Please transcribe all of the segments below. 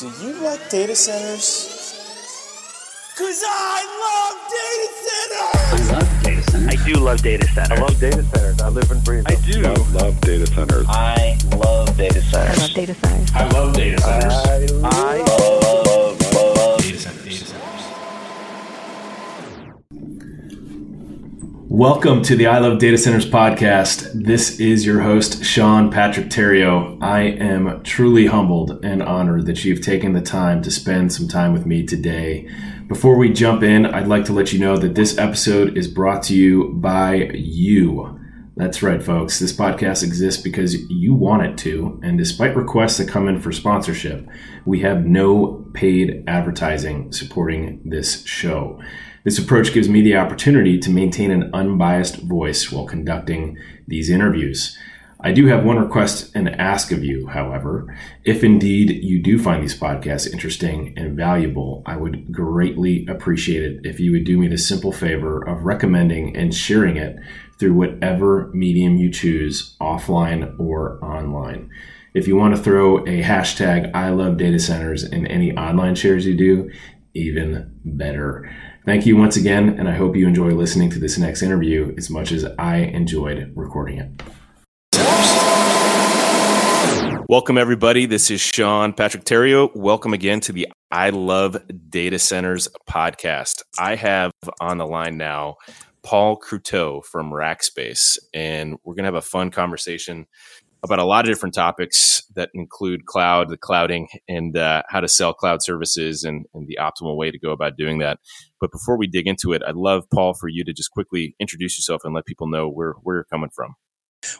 Do you like data centers? Cause I love data centers! I love data centers. I do love data centers. I love data centers. I live and breathe. I do. Love, love data centers. I love data centers. I love data centers. I love data centers. I, I love, love, love data centers. Data centers. Welcome to the I Love Data Centers podcast. This is your host, Sean Patrick Tario. I am truly humbled and honored that you've taken the time to spend some time with me today. Before we jump in, I'd like to let you know that this episode is brought to you by you. That's right, folks. This podcast exists because you want it to. And despite requests that come in for sponsorship, we have no paid advertising supporting this show. This approach gives me the opportunity to maintain an unbiased voice while conducting these interviews. I do have one request and ask of you, however. If indeed you do find these podcasts interesting and valuable, I would greatly appreciate it if you would do me the simple favor of recommending and sharing it through whatever medium you choose, offline or online. If you want to throw a hashtag I love data centers in any online shares you do, even better. Thank you once again, and I hope you enjoy listening to this next interview as much as I enjoyed recording it. Welcome, everybody. This is Sean Patrick Tario. Welcome again to the I Love Data Centers podcast. I have on the line now Paul Croteau from Rackspace, and we're going to have a fun conversation about a lot of different topics that include cloud, the clouding, and uh, how to sell cloud services and, and, the optimal way to go about doing that. But before we dig into it, I'd love, Paul, for you to just quickly introduce yourself and let people know where, where you're coming from.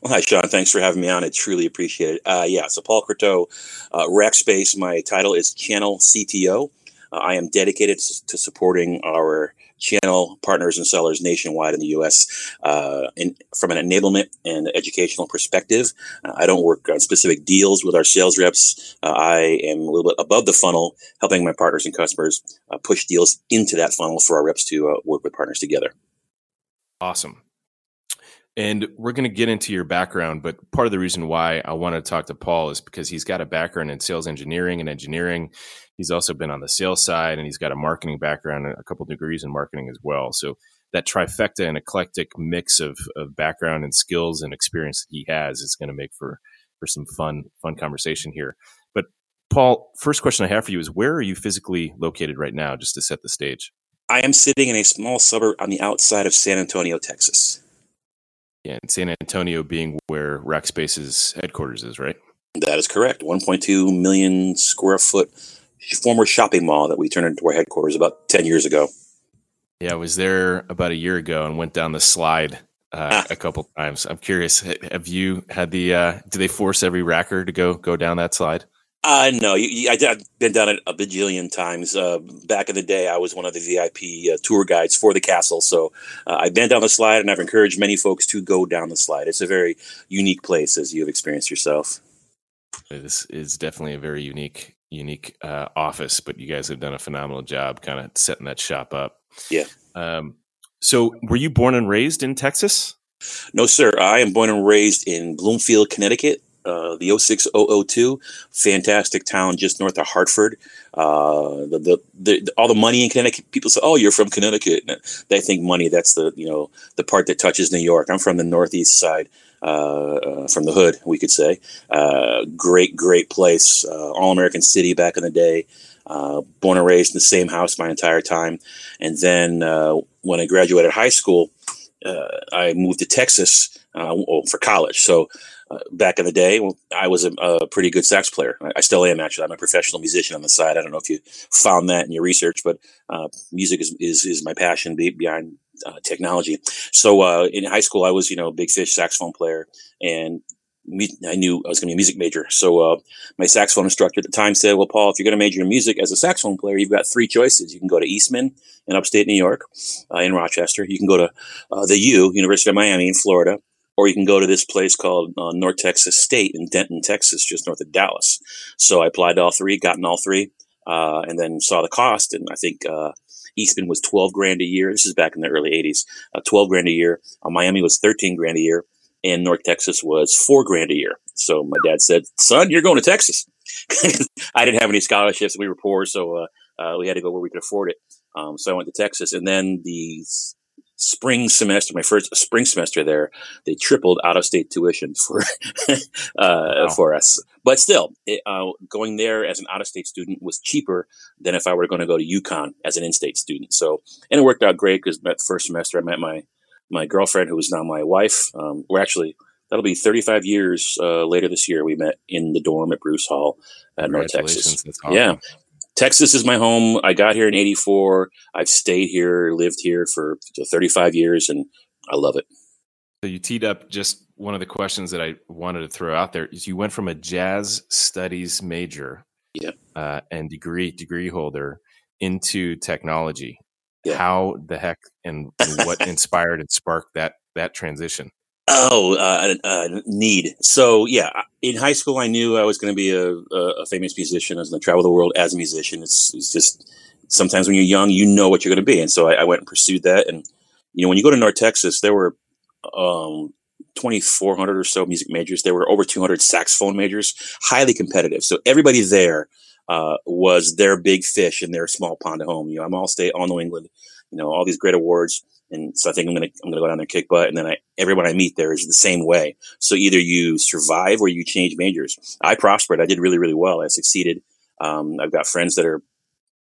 Well, hi, Sean. Thanks for having me on. I truly appreciate it. Uh, yeah, so Paul Croteau, uh, Rackspace. My title is Channel CTO. Uh, I am dedicated to supporting our channel partners and sellers nationwide in the U.S. Uh, in, from an enablement and educational perspective. Uh, I don't work on specific deals with our sales reps. Uh, I am a little bit above the funnel, helping my partners and customers uh, push deals into that funnel for our reps to uh, work with partners together. Awesome. And we're going to get into your background, but part of the reason why I want to talk to Paul is because he's got a background in sales engineering and engineering. He's also been on the sales side and he's got a marketing background and a couple degrees in marketing as well. So that trifecta and eclectic mix of, of background and skills and experience that he has is going to make for, for some fun, fun conversation here. But Paul, first question I have for you is where are you physically located right now, just to set the stage? I am sitting in a small suburb on the outside of San Antonio, Texas. Yeah, and San Antonio being where Rackspace's headquarters is, right? That is correct. 1.2 million square foot former shopping mall that we turned into our headquarters about 10 years ago. Yeah, I was there about a year ago and went down the slide uh, ah. a couple times. I'm curious, have you had the? Uh, do they force every racker to go go down that slide? Uh, no, you, you, I, have been down it a bajillion times. Uh, back in the day, I was one of the VIP uh, tour guides for the castle. So uh, I've been down the slide and I've encouraged many folks to go down the slide. It's a very unique place, as you've experienced yourself. This is definitely a very unique, unique uh, office, but you guys have done a phenomenal job kind of setting that shop up. Yeah. Um, so were you born and raised in Texas? No, sir. I am born and raised in Bloomfield, Connecticut uh, the 06002, fantastic town just north of Hartford. Uh, the, the, the, all the money in Connecticut, people say, "Oh, you're from Connecticut." And they think money that's the you know the part that touches New York. I'm from the northeast side, uh, uh from the hood, we could say. Uh, great, great place, uh, all American city back in the day. born and raised in the same house my entire time, and then when I graduated high school, I moved to Texas for college. So uh, back in the day, I was a, a, pretty good sax player. I, still am actually. I'm a professional musician on the side. I don't know if you found that in your research, but uh, music is, is, is my passion behind uh, technology. So uh, in high school, I was you know a big fish saxophone player, and me, I knew I was going to be a music major. So uh, my saxophone instructor at the time said, "Well, Paul, if you're going to major in music as a saxophone player, you've got three choices. You can go to Eastman in upstate New York, in Rochester. You can go to the U, University of Miami in Florida." or you can go to this place called uh, North Texas State in Denton, Texas, just north of Dallas. So I applied to all three, gotten all three, uh, and then saw the cost. And I think uh, Eastman was 12 grand a year. This is back in the early 80s. Uh, 12 grand a year. Uh, Miami was 13 grand a year. And North Texas was four grand a year. So my dad said, son, you're going to Texas. I didn't have any scholarships. We were poor, so uh, uh, we had to go where we could afford it. Um, so I went to Texas, and then the spring semester, my first spring semester there, they tripled out of state tuition for uh, for us. But still, it, uh, going there as an out of state student was cheaper than if I were going to go to UConn as an in state student. So, and it worked out great because that first semester I met my my girlfriend, who is now my wife. Um, we're actually that'll be 35 years uh, later this year. We met in the dorm at Bruce Hall at North Texas. Awesome. Yeah. Texas is my home. I got here in 84. I've stayed here, lived here for 35 years, and I love it. So you teed up just one of the questions that I wanted to throw out there is you went from a jazz studies major Yeah. uh, and degree degree holder into technology. Yeah. How the heck and, and what inspired and sparked that that transition? Oh, uh, uh, need. So yeah, in high school, I knew I was going to be a, a, a famous musician. I was going to travel the world as a musician. It's, it's just sometimes when you're young, you know what you're going to be, and so I, I went and pursued that. And you know, when you go to North Texas, there were um, 2,400 or so music majors. There were over 200 saxophone majors, highly competitive. So everybody there uh, was their big fish in their small pond at home. You know, I'm all state, all New England. You know, all these great awards. And so I think I'm gonna I'm gonna go down there and kick butt. And then I everyone I meet there is the same way. So either you survive or you change majors. I prospered. I did really really well. I succeeded. Um, I've got friends that are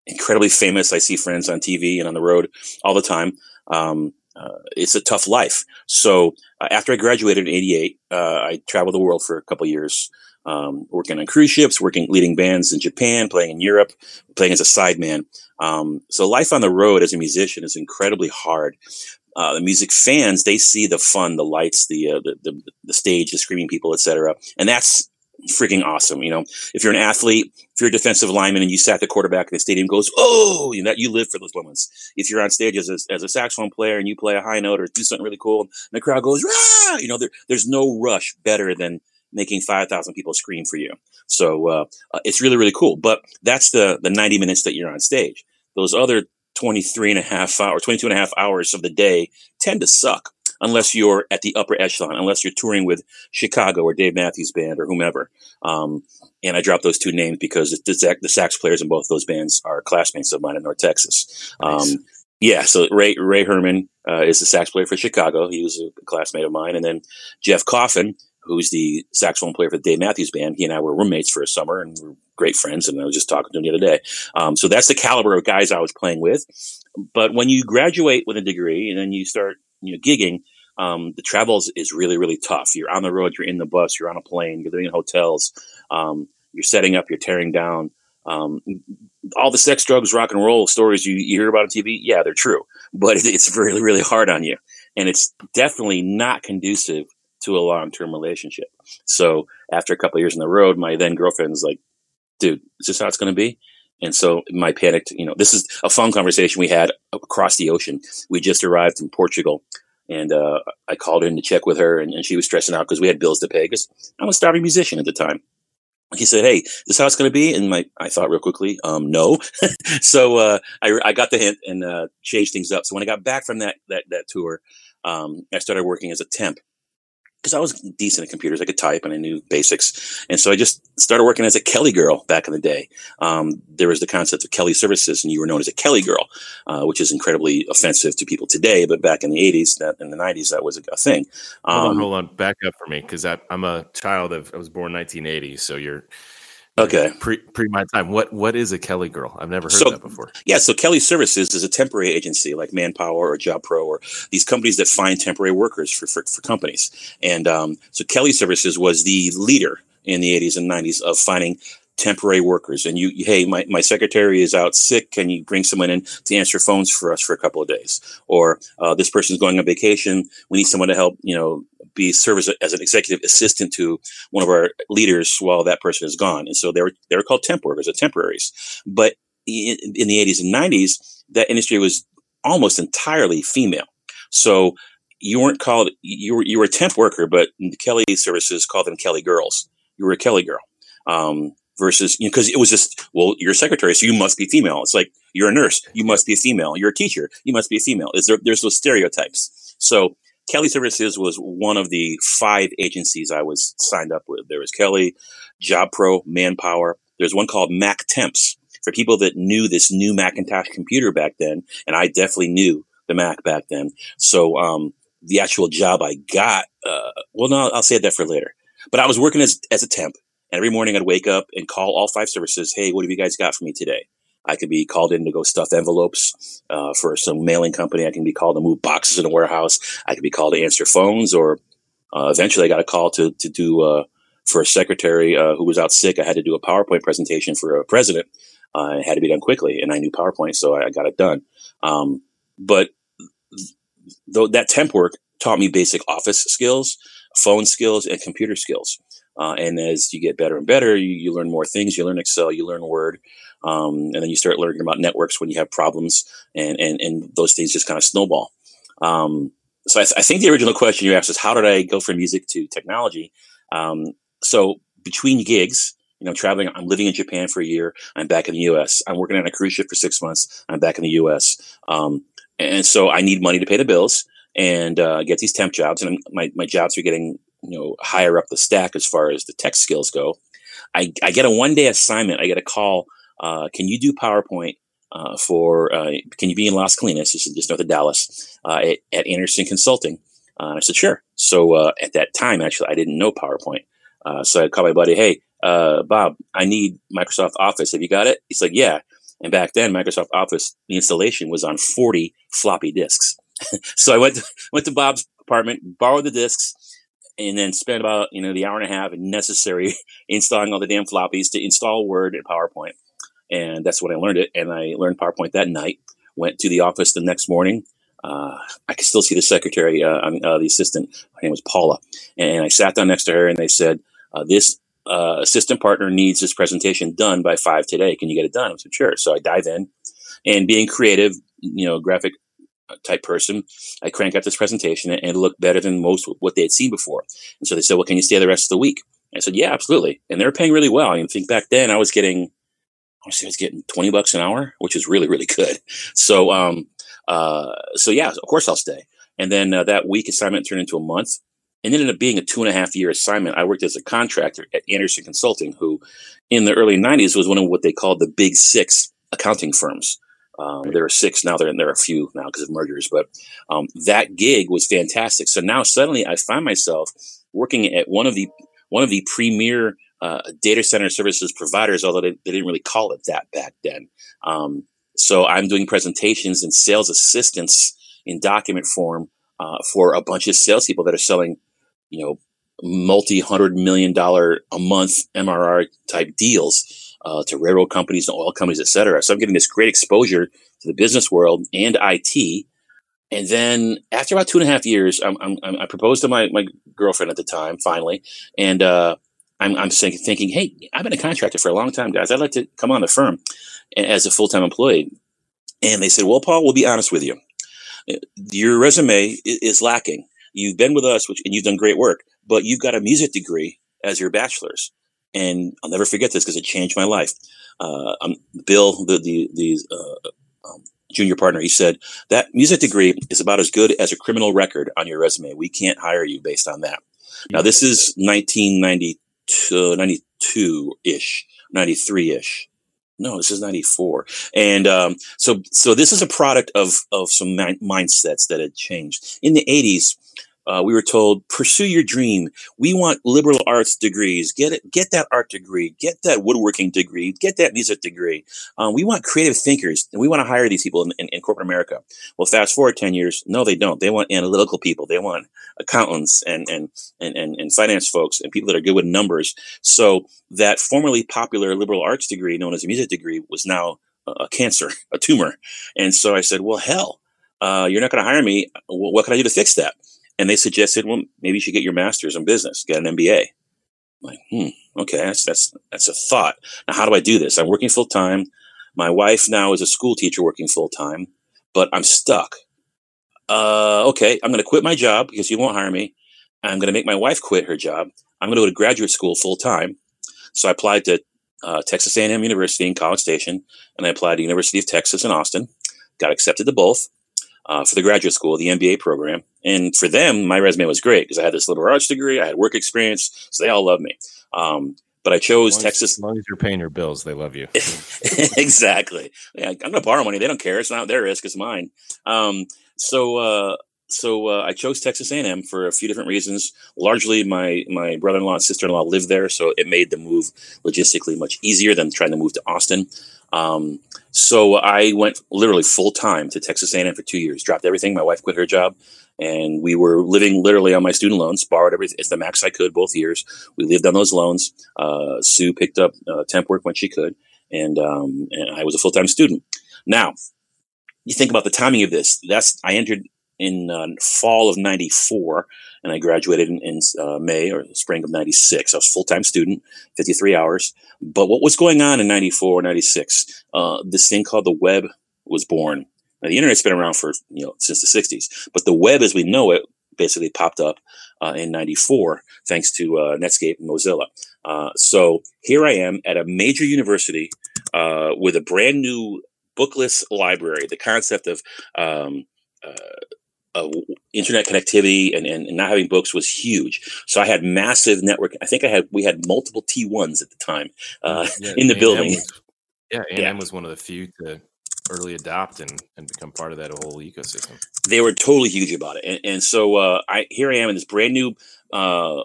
incredibly famous. I see friends on TV and on the road all the time. Um, uh, it's a tough life. So uh, after I graduated in '88, uh, I traveled the world for a couple years, um, working on cruise ships, working leading bands in Japan, playing in Europe, playing as a sideman. Um, so life on the road as a musician is incredibly hard. Uh, the music fans they see the fun, the lights, the uh, the, the the stage, the screaming people, etc., and that's freaking awesome. You know, if you're an athlete, if you're a defensive lineman and you sat the quarterback in the stadium goes, oh, you know, that you live for those moments. If you're on stage as a, as a saxophone player and you play a high note or do something really cool, and the crowd goes, Rah! you know, there, there's no rush better than making 5,000 people scream for you. So uh, uh, it's really, really cool. But that's the, the 90 minutes that you're on stage. Those other 23 and a half hours, 22 and a half hours of the day tend to suck unless you're at the upper echelon, unless you're touring with Chicago or Dave Matthews Band or whomever. Um, and I dropped those two names because the, sax- the sax players in both those bands are classmates of mine in North Texas. Nice. Um, yeah, so Ray Ray Herrmann uh, is the sax player for Chicago. He was a classmate of mine, and then Jeff Coffin, who's the saxophone player for the Dave Matthews Band. He and I were roommates for a summer, and we're great friends. And I was just talking to him the other day. Um, so that's the caliber of guys I was playing with. But when you graduate with a degree and then you start, you know, gigging, um, the travels is, really, really tough. You're on the road, you're in the bus, you're on a plane, you're living in hotels, um, you're setting up, you're tearing down. Um, all the sex, drugs, rock and roll stories you, you hear about on TV, yeah, they're true, but it's really, really hard on you. And it's definitely not conducive to a long term relationship. So after a couple years on the road, my then girlfriend's like, dude, is this how it's going to be? And so my panicked, you know, this is a phone conversation we had across the ocean. We just arrived in Portugal and uh, I called in to check with her and, and she was stressing out because we had bills to pay because I'm a starving musician at the time. He said, "Hey, this is how it's going to be." And my, I thought real quickly, um, no. so uh, I, I got the hint and uh, changed things up. So when I got back from that that that tour, um, I started working as a temp because I was decent at computers. I could type and I knew basics. And so I just started working as a Kelly girl back in the day. Um, there was the concept of Kelly services and you were known as a Kelly girl, uh, which is incredibly offensive to people today. But back in the 80s, that in the 90s, that was a, a thing. hold on, Um, hold on, back up for me because I'm a child of I was born 1980, so you're Okay. pre pre my time. What what is a Kelly girl? I've never heard So- that before. Yeah, so Kelly Services is a temporary agency like Manpower or Job Pro or these companies that find temporary workers for, for, for companies. And um, so Kelly Services was the leader in the 80s and 90s of finding temporary workers. And you, hey, my, my secretary is out sick. Can you bring someone in to answer phones for us for a couple of days? Or uh, this person's going on vacation. We need someone to help, you know, be serve as, a- as an executive assistant to one of our leaders while that person is gone. And so they were, they were called temp workers or temporaries. But in, in the 80s and 90s, that industry was almost entirely female. So you weren't called you were you were a temp worker, but Kelly services called them Kelly girls. You were a Kelly girl. Um, versus you know because it was just well you're a secretary so you must be female it's like you're a nurse you must be a female you're a teacher you must be a female is there there's those stereotypes so kelly services was one of the five agencies i was signed up with there was kelly Job Pro, Manpower. There's one called Mac Temps for people that knew this new Macintosh computer back then, and I definitely knew the Mac back then. So um, the actual job I got, uh, well, no, I'll save that for later. But I was working as as a temp, and every morning I'd wake up and call all five services. Hey, what have you guys got for me today? I could be called in to go stuff envelopes uh, for some mailing company. I can be called to move boxes in a warehouse. I could be called to answer phones, or uh, eventually I got a call to to do uh, for a secretary uh, who was out sick. I had to do a PowerPoint presentation for a president. Uh, it had to be done quickly, and I knew PowerPoint, so I got it done. Um, but though that temp work taught me basic office skills, phone skills, and computer skills. Uh, and as you get better and better, you, you, learn more things. You learn Excel, you learn Word, um, and then you start learning about networks when you have problems, and and, and those things just kind of snowball. Um, so I, th- I, think the original question you asked is how did I go from music to technology? Um, so between gigs, you know, traveling, I'm living in Japan for a year. I'm back in the U.S. I'm working on a cruise ship for six months. I'm back in the U.S. Um, and so I need money to pay the bills and uh, get these temp jobs. And my my jobs are getting you know higher up the stack as far as the tech skills go. I, I get a one day assignment. I get a call. Uh, can you do PowerPoint uh, for? Uh, can you be in Las Colinas, just north of Dallas, uh, at, at, Andersen Consulting? Uh, I said sure. So at that time, actually, I didn't know PowerPoint. so I called my buddy. Hey, Bob, I need Microsoft Office. Have you got it? He's like, yeah. And back then, Microsoft Office, the installation was on 40 floppy disks. so I went to, went to Bob's apartment, borrowed the disks, and then spent about you know the hour and a half necessary installing all the damn floppies to install Word and PowerPoint. And that's when I learned it. And I learned PowerPoint that night. Went to the office the next morning. Uh, I could still see the secretary, uh, uh, the assistant. Her name was Paula, and I sat down next to her, and they said, uh, "This uh, assistant partner needs this presentation done by five today. Can you get it done?" I said, "Sure." So I dive in, and being creative, you know, graphic type person, I crank out this presentation and it looked better than most what they had seen before. And so they said, "Well, can you stay the rest of the week?" I said, "Yeah, absolutely." And they were paying really well. I mean, think back then I was getting, I was getting twenty bucks an hour, which is really really good. So, um, uh, so yeah, of course I'll stay. And then uh, that week assignment turned into a month and ended up being a two and a half year assignment. I worked as a contractor at Andersen Consulting, who in the early 90s was one of what they called the big six accounting firms. Um, there are six now. There and there are a few now because of mergers, but um, that gig was fantastic. So now suddenly I find myself working at one of the one of the premier uh, data center services providers, although they, they, didn't really call it that back then. Um, so I'm doing presentations and sales assistance in document form uh, for a bunch of salespeople that are selling you know, multi hundred million dollar a month MRR type deals uh, to railroad companies and oil companies, et cetera. So I'm getting this great exposure to the business world and IT. And then after about two and a half years, I'm, I'm, i proposed to my, my girlfriend at the time, finally. And uh, I'm, I'm thinking, hey, I've been a contractor for a long time, guys. I'd like to come on the firm as a full time employee. And they said, well, Paul, we'll be honest with you. Your resume is lacking you've been with us, which, and you've done great work, but you've got a music degree as your bachelor's. And I'll never forget this because it changed my life. Uh, um, Bill, the, the, the uh, um, junior partner, he said, that music degree is about as good as a criminal record on your resume. We can't hire you based on that. Now, this is 1992, 92 ish, 93 ish. No, this is 94. And um, so, so this is a product of, of some mi- mindsets that had changed. In the 80s, uh, we were told pursue your dream. We want liberal arts degrees. Get it. Get that art degree. Get that woodworking degree. Get that music degree. Um, we want creative thinkers, and we want to hire these people in, in, in, corporate America. Well, fast forward ten years, no, they don't. They want analytical people. They want accountants and and and and, and finance folks and people that are good with numbers. So that formerly popular liberal arts degree, known as a music degree, was now a cancer, a tumor. And so I said, well, hell, uh, you're not going to hire me. What can I do to fix that? And they suggested, well, maybe you should get your master's in business, get an MBA. I'm like, hmm, okay, that's that's that's a thought. Now, how do I do this? I'm working full time. My wife now is a school teacher working full time, but I'm stuck. Uh, okay, I'm going to quit my job because you won't hire me. I'm going to make my wife quit her job. I'm going to go to graduate school full time. So I applied to uh, Texas A&M University in College Station, and I applied to University of Texas in Austin. Got accepted to both uh, for the graduate school, the MBA program. And for them, my resume was great because I had this liberal arts degree, I had work experience, so they all love me. Um, but I chose as- Texas. As long as you're paying your bills, they love you. exactly. Yeah, I'm going to borrow money. They don't care. It's not their risk. It's mine. Um, so, uh, so uh, I chose Texas A&M for a few different reasons. Largely, my my brother-in-law and sister-in-law live there, so it made the move logistically much easier than trying to move to Austin. Um, so I went literally full time to Texas A&M for two years. Dropped everything. My wife quit her job, and we were living literally on my student loans. Borrowed everything. It's the max I could both years. We lived on those loans. Uh, Sue picked up uh, temp work when she could, and um, and I was a full time student. Now, you think about the timing of this. That's I entered in uh, fall of '94, and I graduated in, in uh, May or spring of '96. I was a full time student, 53 hours. But what was going on in '94, '96? Uh, this thing called the web was born. Now, the internet's been around for you know since the '60s, but the web as we know it basically popped up uh, in '94 thanks to uh, Netscape and Mozilla. Uh, so here I am at a major university uh, with a brand new bookless library. The concept of um, uh, internet connectivity and, and, and not having books was huge. So I had massive network. I think I had we had multiple T1s at the time uh, Yeah, in the A&M building. was- yeah, A&M Yeah. was one of the few to early adopt and, and become part of that whole ecosystem. they were totally huge about it. And, and so uh, I here I am in this brand new uh,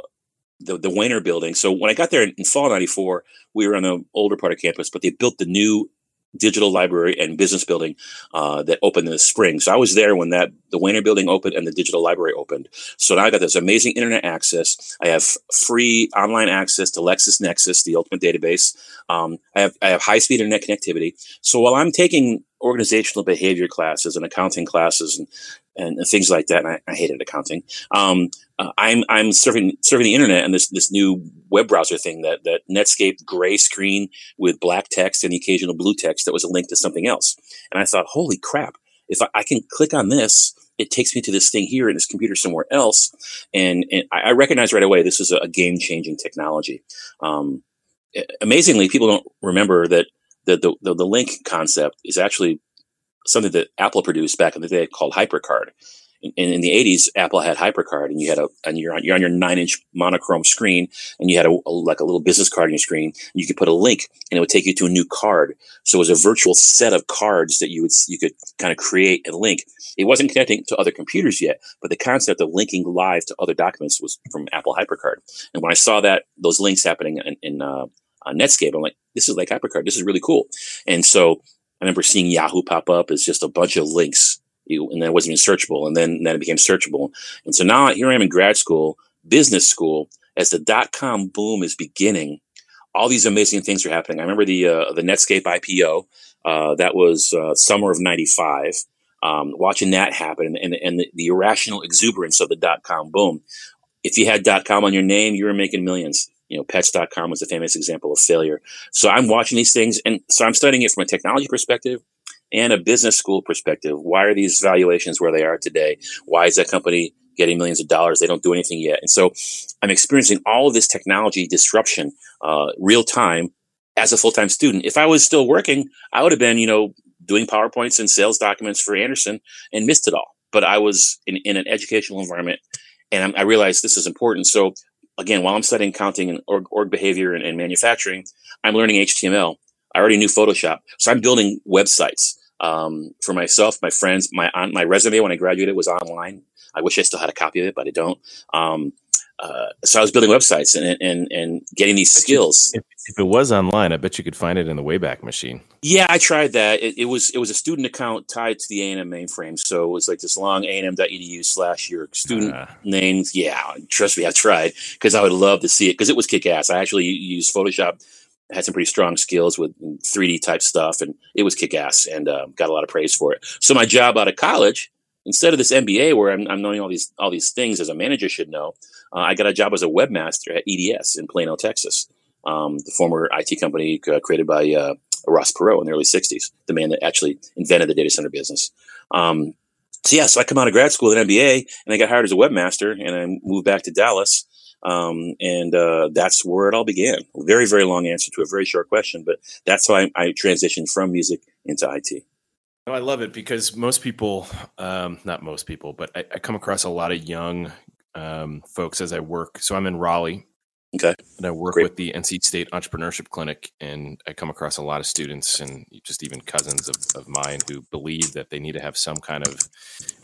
the the Wehner building. So when I got there in, in fall '94, we were on the older part of campus, but they built the new digital library and business building uh, that opened in the spring. So I was there when that the Wehner building opened and the digital library opened. So now I got this amazing internet access. I have free online access to LexisNexis, the ultimate database. Um, I have I have high speed internet connectivity. So while I'm taking organizational behavior classes and accounting classes and and, and things like that, and I, I hated accounting. Um, uh, I'm I'm surfing surfing the internet and this this new web browser thing that that Netscape gray screen with black text and the occasional blue text that was a link to something else. And I thought, holy crap! If I, I can click on this, it takes me to this thing here in this computer somewhere else, and, and I, I recognize right away this is a, a game changing technology. Um, amazingly, people don't remember that the, the the the link concept is actually something that Apple produced back in the day called HyperCard. In, in the 80s, Apple had HyperCard, and you had a and you're on you're on your nine inch monochrome screen, and you had a, a- like a little business card on your screen. You could put a link, and it would take you to a new card. So it was a virtual set of cards that you would you could kind of create and link. It wasn't connecting to other computers yet, but the concept of linking live to other documents was from Apple HyperCard. And when I saw that those links happening in, in uh, on Netscape, I'm like, this is like HyperCard. This is really cool. And so I remember seeing Yahoo pop up as just a bunch of links, and then it wasn't even searchable, and then then it became searchable. And so now here I am in grad school, business school, as the dot com boom is beginning. All these amazing things are happening. I remember the uh, the Netscape IPO. Uh, that was uh, summer of '95. Um, watching that happen and, and the, the irrational exuberance of the dot com boom. If you had dot com on your name, you were making millions. You know, pets.com was a famous example of failure. So I'm watching these things, and so I'm studying it from a technology perspective and a business school perspective. Why are these valuations where they are today? Why is that company getting millions of dollars? They don't do anything yet. And so I'm experiencing all of this technology disruption uh, real time as a full time student. If I was still working, I would have been, you know, doing PowerPoints and sales documents for Andersen and missed it all. But I was in, in an educational environment and I realized this is important. So again, while I'm studying counting and org, org behavior and, and manufacturing, I'm learning HTML. I already knew Photoshop, so I'm building websites um, for myself, my friends. My on my resume when I graduated was online. I wish I still had a copy of it, but I don't. Um, uh, so I was building websites and and and getting these skills. If, if it was online, I bet you could find it in the Wayback Machine. Yeah, I tried that. It, it was it was a student account tied to the A and M mainframe, so it was like this long A and M.edu slash your student Uh, names. Yeah, trust me, I tried because I would love to see it because it was kick ass. I actually used Photoshop, had some pretty strong skills with 3D type stuff, and it was kick ass and uh, got a lot of praise for it. So my job out of college, instead of this MBA where I'm, I'm knowing all these all these things as a manager should know, uh, I got a job as a webmaster at EDS in Plano, Texas, um, the former IT company uh, created by uh, Ross Perot in the early '60s, the man that actually invented the data center business. Um, so yeah, so I come out of grad school with an MBA, and I got hired as a webmaster, and I moved back to Dallas, um, and uh, that's where it all began. Very, very long answer to a very short question, but that's how I, I transitioned from music into IT. No, I love it because most people, um, not most people, but I, I come across a lot of young um, folks as I work. So I'm in Raleigh, Okay. And I work Great. with the NC State Entrepreneurship Clinic, and I come across a lot of students and just even cousins of, of mine who believe that they need to have some kind of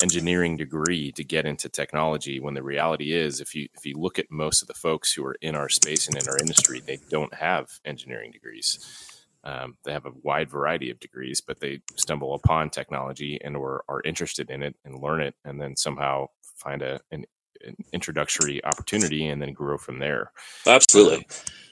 engineering degree to get into technology. When the reality is, if you if you look at most of the folks who are in our space and in our industry, they don't have engineering degrees. Um, they have a wide variety of degrees, but they stumble upon technology and or are interested in it and learn it, and then somehow find a an, an introductory opportunity and then grow from there. Absolutely. Um,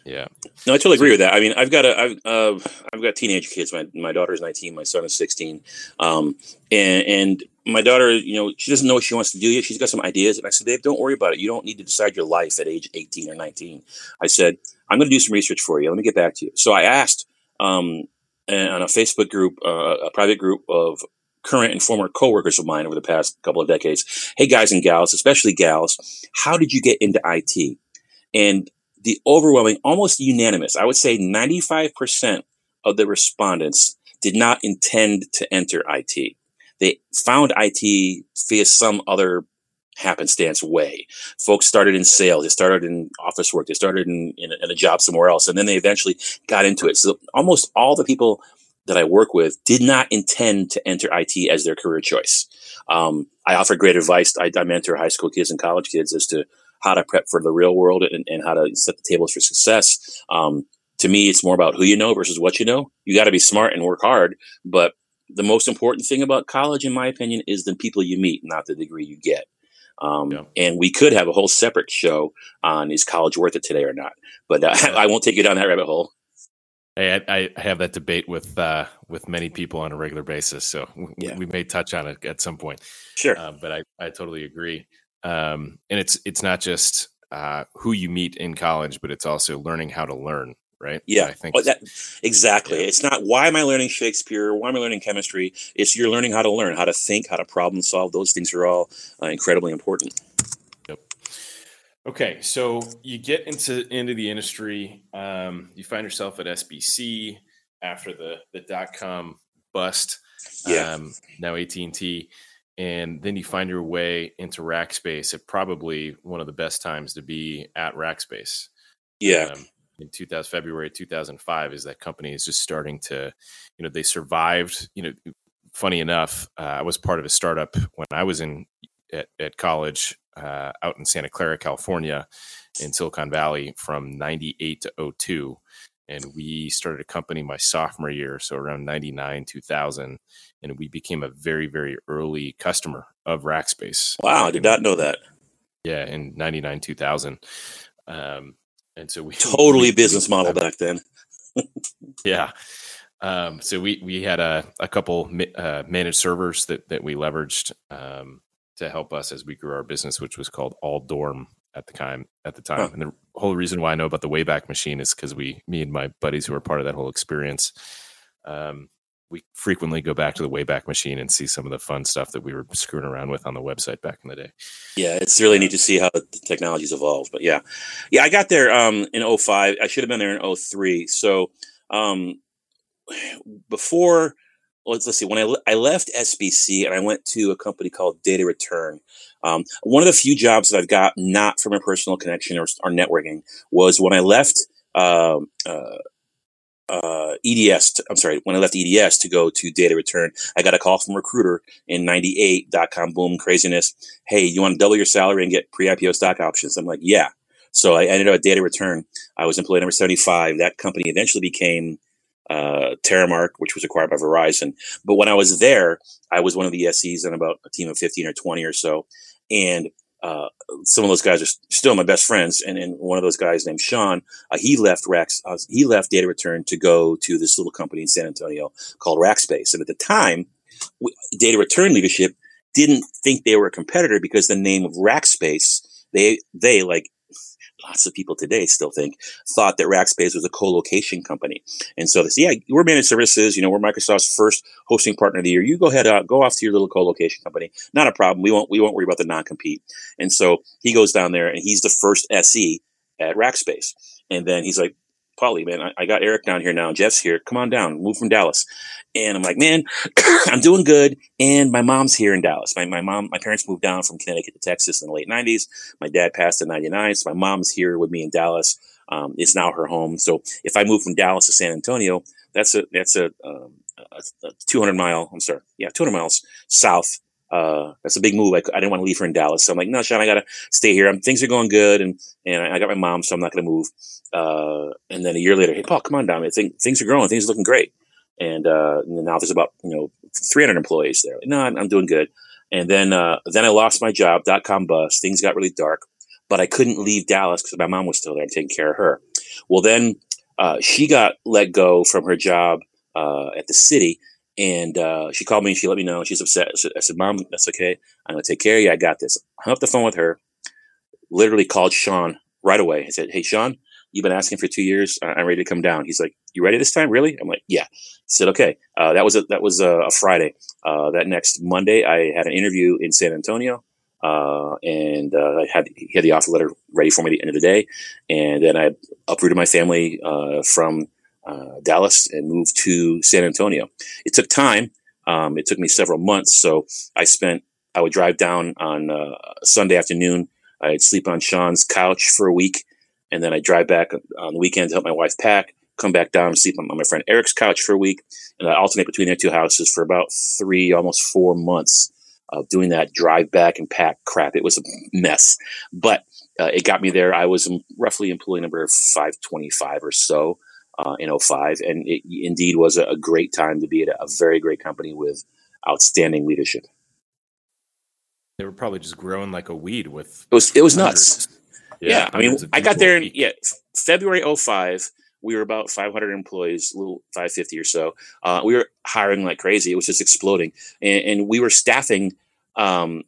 yeah. No, I totally agree with that. I mean, I've got a, I've, uh, I've got teenage kids. My my daughter's nineteen. My son is sixteen. Um, and and my daughter, you know, she doesn't know what she wants to do yet. She's got some ideas, and I said, Dave, don't worry about it. You don't need to decide your life at age eighteen or nineteen. I said, I'm going to do some research for you. Let me get back to you. So I asked um, on a Facebook group, uh, a private group of current and former coworkers of mine over the past couple of decades. Hey, guys and gals, especially gals, how did you get into IT? And the overwhelming, almost unanimous, I would say 95% of the respondents did not intend to enter IT. They found IT via some other happenstance way. Folks started in sales, they started in office work, they started in, in, a, in a job somewhere else, and then they eventually got into it. So almost all the people that I work with did not intend to enter IT as their career choice. Um, I offer great advice. I, I mentor high school kids and college kids as to how to prep for the real world and, and how to set the tables for success. Um, to me, it's more about who you know versus what you know. You got to be smart and work hard, but the most important thing about college, in my opinion, is the people you meet, not the degree you get. Um, Yeah. And we could have a whole separate show on is college worth it today or not, but uh, I won't take you down that rabbit hole. Hey, I, I have that debate with uh, with many people on a regular basis, so w- Yeah. we may touch on it at some point. Sure. Uh, but I, I totally agree. Um, and it's it's not just uh, who you meet in college, but it's also learning how to learn, right? Yeah, I think Oh, that, exactly. Yeah. It's not why am I learning Shakespeare? Why am I learning chemistry? It's you're learning how to learn, how to think, how to problem solve. Those things are all uh, incredibly important. Yep. Okay, so you get into into the industry. Um, you find yourself at SBC after the the dot com bust. Yeah. Um, now AT and T, and then you find your way into Rackspace at probably one of the best times to be at Rackspace. Yeah, Um, in 2000 February 2005 is that company is just starting to, you know, they survived. You know, funny enough, uh, I was part of a startup when I was in at, at college uh, out in Santa Clara, California, in Silicon Valley from 98 to 02. And we started a company my sophomore year, so around 99, 2000. And we became a very, very early customer of Rackspace. wow, I did not know that. Yeah, in 99, 2000. Um, and so we Totally we- business we- model back then. yeah. Um, so we we had a, a couple uh, managed servers that that we leveraged um, to help us as we grew our business, which was called All Dorm at the time. At the time, Huh. and the whole reason why I know about the Wayback Machine is because we, me and my buddies who were part of that whole experience, um, we frequently go back to the Wayback Machine and see some of the fun stuff that we were screwing around with on the website back in the day. Yeah, it's really neat to see how the technology's evolved. But yeah, yeah, I got there um, in 05. I should have been there in 03. So um, before, let's, let's see, when I, I left SBC and I went to a company called Data Return, um, one of the few jobs that I've got not from a personal connection or, or networking was when I left um, uh, uh, EDS. To, I'm sorry, when I left EDS to go to Data Return, I got a call from recruiter in 98, dot com boom craziness. Hey, you want to double your salary and get pre IPO stock options? I'm like, yeah. So I ended up at Data Return. I was employee number 75. That company eventually became uh, Terremark, which was acquired by Verizon. But when I was there, I was one of the SEs on about a team of 15 or 20 or so. And uh, some of those guys are still my best friends. And, and one of those guys named Sean, uh, he left Rax, uh, he left Data Return to go to this little company in San Antonio called Rackspace. And at the time, w- Data Return leadership didn't think they were a competitor because the name of Rackspace, they, they like lots of people today still think thought that Rackspace was a co-location company. And so they say, yeah, we're managed services. You know, we're Microsoft's first hosting partner of the year. You go ahead, uh, go off to your little co-location company. Not a problem. We won't, we won't worry about the non-compete. And so he goes down there and he's the first SE at Rackspace. And then he's like, Paulie, man, I, I got Eric down here now. Jeff's here. Come on down. Move from Dallas. And I'm like, man, I'm doing good. And my mom's here in Dallas. My, my mom, my parents moved down from Connecticut to Texas in the late 90s. My dad passed in 99. So my mom's here with me in Dallas. Um, it's now her home. So if I move from Dallas to San Antonio, that's a, that's a, um, a 200 mile, I'm sorry. Yeah, 200 miles south uh, that's a big move. I, I didn't want to leave her in Dallas. So I'm like, no, Sean, I got to stay here. I'm, things are going good. And, and I got my mom, so I'm not to move. Uh, and then a year later, hey, Paul, come on down. Think things are growing. Things are looking great. And, uh, and now there's about, you know, 300 employees there. no, I'm, I'm, doing good. And then, uh, then I lost my job, dot com bust. Things got really dark, but I couldn't leave Dallas because my mom was still there. Taking care of her. Well, then, uh, she got let go from her job, uh, at the city and uh, she called me and she let me know. She's upset. I said, Mom, that's okay. I'm going to take care of you. I got this. I hung up the phone with her, literally called Sean right away. I said, Hey, Sean, you've been asking for two years. I'm ready to come down. He's like, You ready this time? Really? I'm like, Yeah. He said, Okay. Uh, that was a, that was a, a Friday. Uh, that next Monday, I had an interview in San Antonio. Uh, and uh, I had he had the offer letter ready for me at the end of the day, and then I uprooted my family uh, from uh, Dallas and moved to San Antonio. It took time. Um, it took me several months. So I spent, I would drive down on uh, Sunday afternoon. I'd sleep on Sean's couch for a week. And then I'd drive back on the weekend to help my wife pack, come back down and sleep on my friend Eric's couch for a week. And I alternate between their two houses for about three, almost four months of doing that drive back and pack crap. It was a mess, but uh, it got me there. I was roughly employee number 525 or so uh, in 05. And it indeed was a, a great time to be at a, a very great company with outstanding leadership. They were probably just growing like a weed with it was it was nuts. Yeah, yeah I mean, I got there in yeah February 05. We were about 500 employees, a little 550 or so. Uh, we were hiring like crazy. It was just exploding, and, and we were staffing um,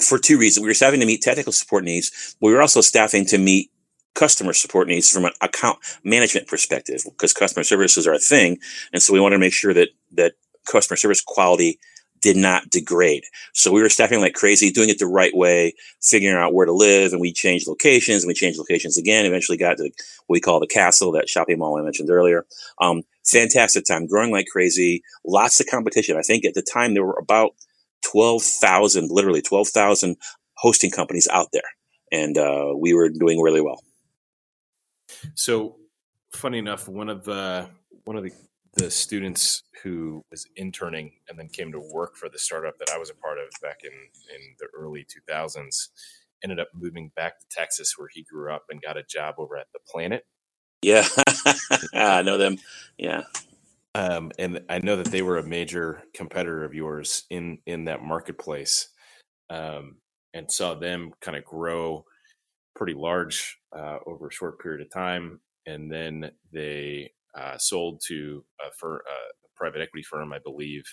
for two reasons. We were staffing to meet technical support needs. But we were also staffing to meet customer support needs from an account management perspective because customer services are a thing and so we wanted to make sure that that customer service quality did not degrade. So we were staffing like crazy doing it the right way figuring out where to live and we changed locations and we changed locations again eventually got to what we call the castle that shopping mall i mentioned earlier. Um, fantastic time growing like crazy lots of competition. I think at the time there were about 12000 literally 12000 hosting companies out there and uh, we were doing really well so, funny enough, one of the one of the the students who was interning and then came to work for the startup that I was a part of back in in the early 2000s ended up moving back to Texas where he grew up and got a job over at the Planet. Yeah, I know them. Yeah. Um, and I know that they were a major competitor of yours in in that marketplace, um, and saw them kind of grow pretty large uh, over a short period of time, and then they uh, sold to a, fir- uh, a, private equity firm, I believe.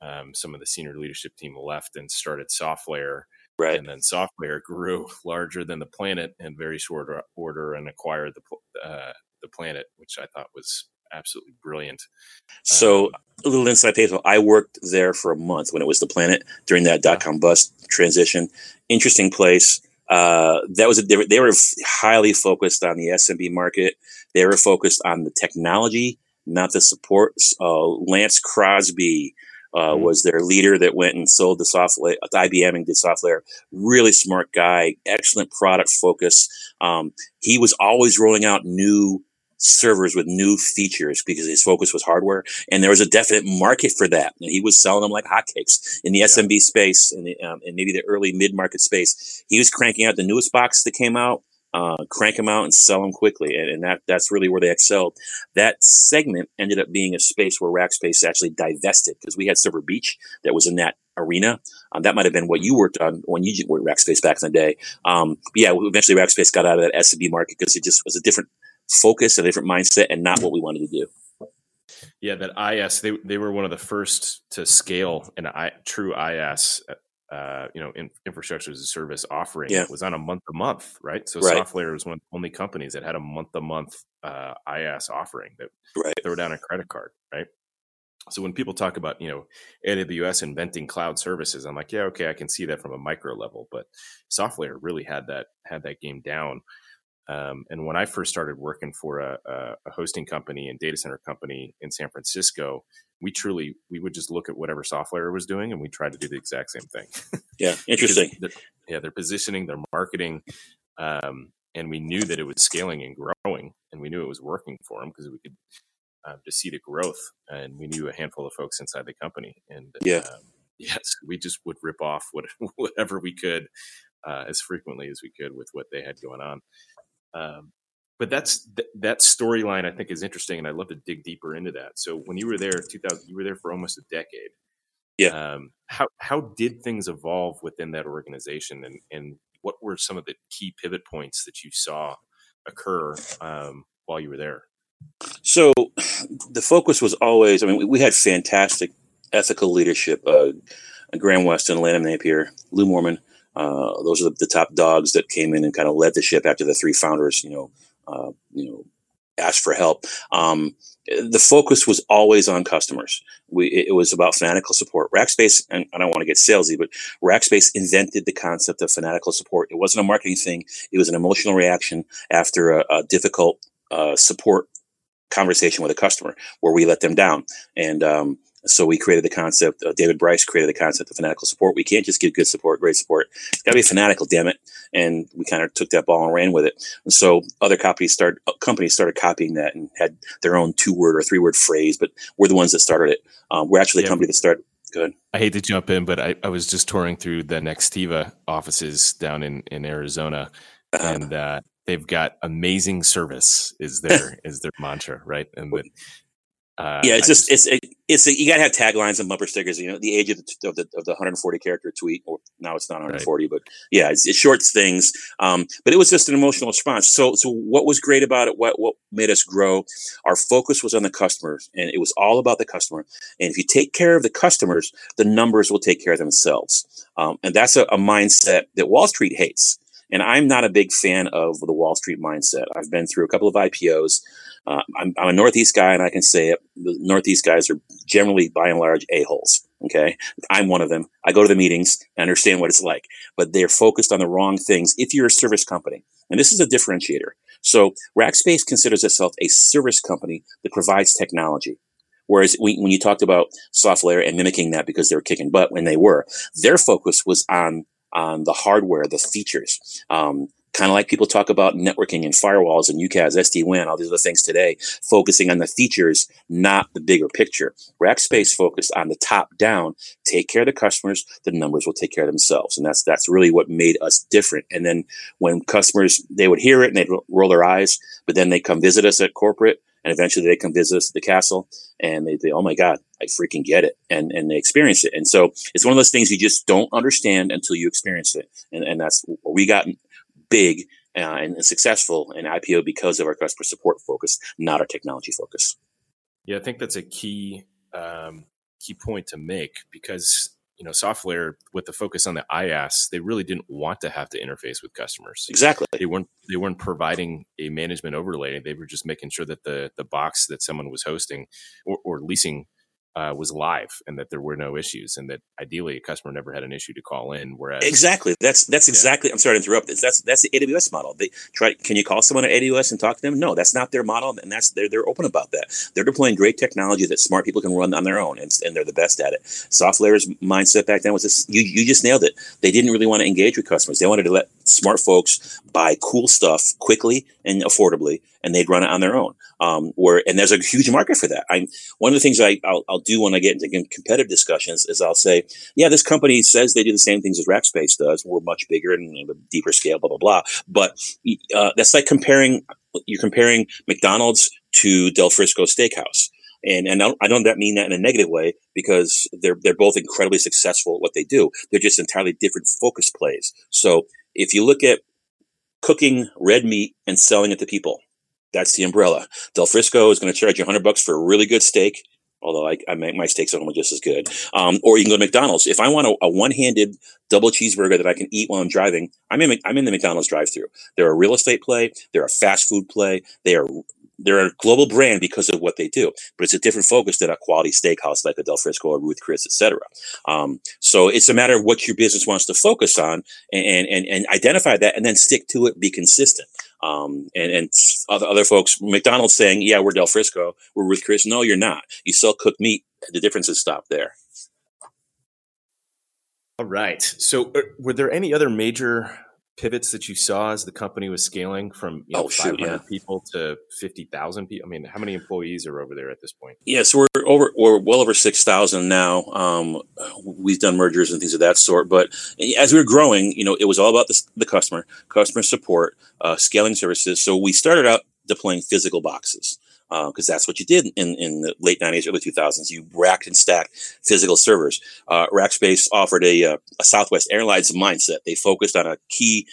Um, some of the senior leadership team left and started SoftLayer. Right. And then SoftLayer grew larger than the planet in very short order and acquired the uh, the planet, which I thought was absolutely brilliant. So, um, a little inside baseball. I worked there for a month when it was the planet during that dot com bust transition. Interesting place. Uh, that was a different, they were highly focused on the SMB market. They were focused on the technology, not the support. Uh, Lance Crosby, uh, mm-hmm. was their leader that went and sold the software IBM and did SoftLayer. Really smart guy, excellent product focus. Um, he was always rolling out new servers with new features because his focus was hardware and there was a definite market for that and he was selling them like hotcakes in the yeah. smb space and, um, and maybe the early mid-market space he was cranking out the newest box that came out uh, crank them out and sell them quickly and, and, that that's really where they excelled that segment ended up being a space where rackspace actually divested because we had silver beach that was in that arena. Um, that might have been what you worked on when you worked Rackspace back in the day. Um, yeah, eventually Rackspace got out of that SMB market because it just was a different focus, a different mindset, and not what we wanted to do. Yeah, that IS they they were one of the first to scale an I, true IS, uh, you know, in, infrastructure as a service offering. Yeah. It was on a month to month, right? So right. SoftLayer was one of the only companies that had a month to month uh, IS offering that right. throw down a credit card, right? So when people talk about you know AWS inventing cloud services, I'm like, yeah, okay, I can see that from a micro level, but SoftLayer really had that had that game down. Um, and when I first started working for a, a, hosting company and data center company in San Francisco, we truly we would just look at whatever SoftLayer was doing and we tried to do the exact same thing. Yeah, interesting. they're, yeah, they're positioning, their marketing, um, and we knew that it was scaling and growing, and we knew it was working for them because we could uh, just see the growth, and we knew a handful of folks inside the company, and yeah. Um, yes, we just would rip off what, whatever we could uh, as frequently as we could with what they had going on. Um, but that's th- that storyline I think is interesting, and I'd love to dig deeper into that. So when you were there, 2000, you were there for almost a decade. Yeah. Um, how how did things evolve within that organization, and and what were some of the key pivot points that you saw occur um, while you were there? So the focus was always. I mean, we, we had fantastic ethical leadership. Uh, Graham Weston, Lanham Napier, Lew Moorman. Uh, those are the, the, top dogs that came in and kind of led the ship after the three founders, you know, uh, you know, asked for help. Um, the focus was always on customers. We, it was about fanatical support. Rackspace, and I don't want to get salesy, but Rackspace invented the concept of fanatical support. It wasn't a marketing thing. It was an emotional reaction after a, a difficult uh, support conversation with a customer where we let them down. And um, so we created the concept. Uh, David Bryce created the concept of fanatical support. We can't just give good support, great support. It's got to be fanatical, damn it. And we kind of took that ball and ran with it. And so other companies started uh, companies started copying that and had their own two word or three word phrase. But we're the ones that started it. Um, we're actually yeah. a company that started. Good. I hate to jump in, but I, I was just touring through the Nextiva offices down in in Arizona, uh-huh. and uh, they've got amazing service is their is their mantra, right? And uh, yeah, it's just, just, it's it's a, you gotta have taglines and bumper stickers. You know, the age of the of the, of the 140 character tweet, or now it's not 140, right. but yeah, it's, it's short things. Um, but it was just an emotional response. So so what was great about it? What what made us grow? Our focus was on the customers, and it was all about the customer. And if you take care of the customers, the numbers will take care of themselves. Um, and that's a, a mindset that Wall Street hates. And I'm not a big fan of the Wall Street mindset. I've been through a couple of IPOs. Uh, I'm, I'm, a Northeast guy, and I can say it. The Northeast guys are generally, by and large, a holes. Okay, I'm one of them. I go to the meetings, and understand what it's like, but they're focused on the wrong things. If you're a service company, and this is a differentiator, so Rackspace considers itself a service company that provides technology. Whereas when you talked about SoftLayer and mimicking that because they were kicking butt when they were, their focus was on on the hardware, the features. Um, kind of like people talk about networking and firewalls and UCaaS, SD-WAN, all these other things today, focusing on the features, not the bigger picture. Rackspace focused on the top down, take care of the customers, the numbers will take care of themselves. And that's, that's really what made us different. And then when customers, they would hear it and they'd roll their eyes, but then they come visit us at corporate and eventually they come visit us at the castle and they say, Oh my God, I freaking get it. And, and they experience it. And so it's one of those things you just don't understand until you experience it. And, and that's what we got big uh, and successful in IPO because of our customer support focus, not our technology focus. Yeah, I think that's a key um, key point to make because you know SoftLayer with the focus on the IaaS, they really didn't want to have to interface with customers. Exactly, they weren't they weren't providing a management overlay. They were just making sure that the the box that someone was hosting or, or leasing uh, was live and that there were no issues and that ideally a customer never had an issue to call in whereas exactly. That's that's exactly yeah. i'm sorry to interrupt this. That's that's the aws model. They try can you call someone at aws and talk to them? No that's not their model and that's they're, they're open about that. They're deploying great technology that smart people can run on their own and, and they're the best at it. SoftLayer's mindset back then was this you, you just nailed it. They didn't really want to engage with customers. They wanted to let smart folks buy cool stuff quickly and affordably and they'd run it on their own um, where and there's a huge market for that. I'm one of the things I I'll, I'll do when I get into competitive discussions is I'll say, yeah, this company says they do the same things as Rackspace does. We're much bigger and a deeper scale, blah blah blah. But uh, that's like comparing you're comparing McDonald's to Del Frisco Steakhouse. And, and I don't, I don't mean that in a negative way because they're, they're both incredibly successful at what they do. They're just entirely different focus plays. So if you look at cooking red meat and selling it to people, that's the umbrella. Del Frisco is going to charge you 100 bucks for a really good steak, although I, I make my steaks at home just as good. Um, or you can go to McDonald's. If I want a, a one-handed double cheeseburger that I can eat while I'm driving, I'm in, I'm in the McDonald's drive-through. They're a real estate play. They're a fast food play. They are they're a global brand because of what they do, but it's a different focus than a quality steakhouse like a Del Frisco or Ruth Chris, etc. Um, so it's a matter of what your business wants to focus on and, and, and identify that and then stick to it, be consistent. Um, and and other other folks, McDonald's saying, "Yeah, we're Del Frisco, we're Ruth Chris." No, you're not. You sell cooked meat. The differences stop there. All right. So, uh, were there any other major pivots that you saw as the company was scaling from you know, Oh, shoot, 500 yeah. people to 50,000 people? I mean, how many employees are over there at this point? Yeah, so we're over, we're well over six thousand now. Um, we've done mergers and things of that sort, but as we were growing, you know, it was all about the, the customer, customer support, uh, scaling services. So we started out deploying physical boxes because that's what you did in, in the late '90s, early 2000s. You racked and stacked physical servers. Uh, Rackspace offered a, uh, a Southwest Airlines mindset. They focused on a key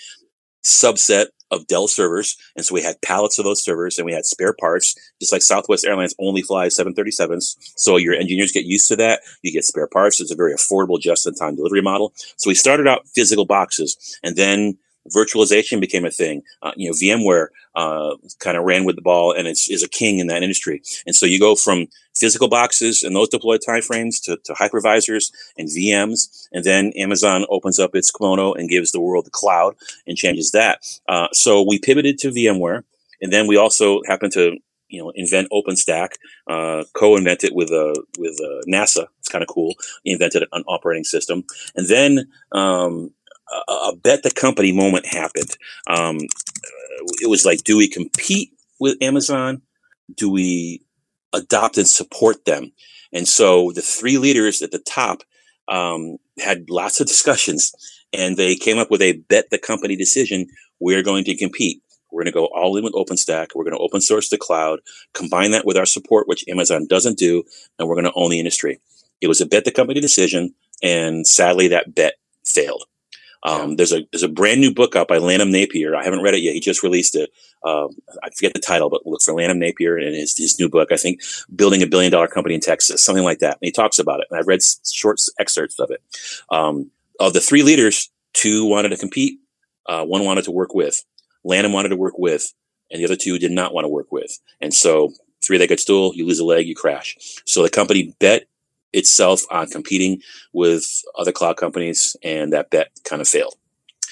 subset of Dell servers. And so we had pallets of those servers and we had spare parts, just like Southwest Airlines only flies 737s. So your engineers get used to that. You get spare parts. It's a very affordable just in time delivery model. So we started out physical boxes and then virtualization became a thing. Uh, you know, VMware uh, kind of ran with the ball and is, is a king in that industry. And so you go from physical boxes and those deployed timeframes to, to hypervisors and VMs. And then Amazon opens up its kimono and gives the world the cloud and changes that. Uh, so we pivoted to VMware. And then we also happened to you know invent OpenStack, uh, co-invent it with uh, with uh, NASA. It's kind of cool. Invented an operating system, and then um, a, a bet the company moment happened. Um, it was like, do we compete with Amazon? Do we adopt and support them? And so the three leaders at the top um, had lots of discussions, and they came up with a bet the company decision. We're going to compete. We're going to go all in with OpenStack. We're going to open source the cloud, combine that with our support, which Amazon doesn't do, and we're going to own the industry. It was a bet the company decision, and sadly, that bet failed. Um, There's a there's a brand new book out by Lanham Napier. I haven't read it yet. He just released it. Um, I forget the title, but look for Lanham Napier and his, his new book. I think building a billion dollar company in Texas, something like that. And he talks about it. And I've read short excerpts of it. Um, of the three leaders, two wanted to compete, uh, one wanted to work with. Lanham wanted to work with, and the other two did not want to work with. And so, three legged stool, you lose a leg, you crash. So the company bet itself on competing with other cloud companies, and that bet kind of failed.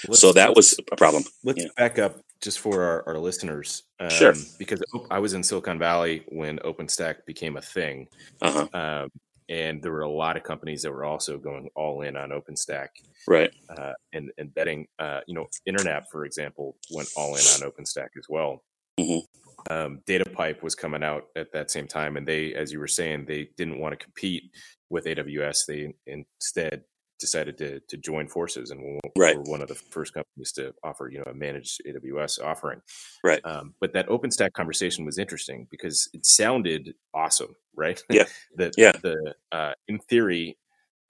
Let's- so that was a problem. Let's Yeah. back up just for our, our listeners. Um, Sure. Because I was in Silicon Valley when OpenStack became a thing. Uh huh. Um, and there were a lot of companies that were also going all in on OpenStack Right. uh, and, and betting. Uh, you know, Internap, for example, went all in on OpenStack as well. Mhm. Um, DataPipe was coming out at that same time, and they, as you were saying, they didn't want to compete with AWS. They instead decided to to join forces and were Right. were one of the first companies to offer you know a managed AWS offering. Right. Um, but that OpenStack conversation was interesting because it sounded awesome, right? Yeah. the, Yeah. The uh, in theory,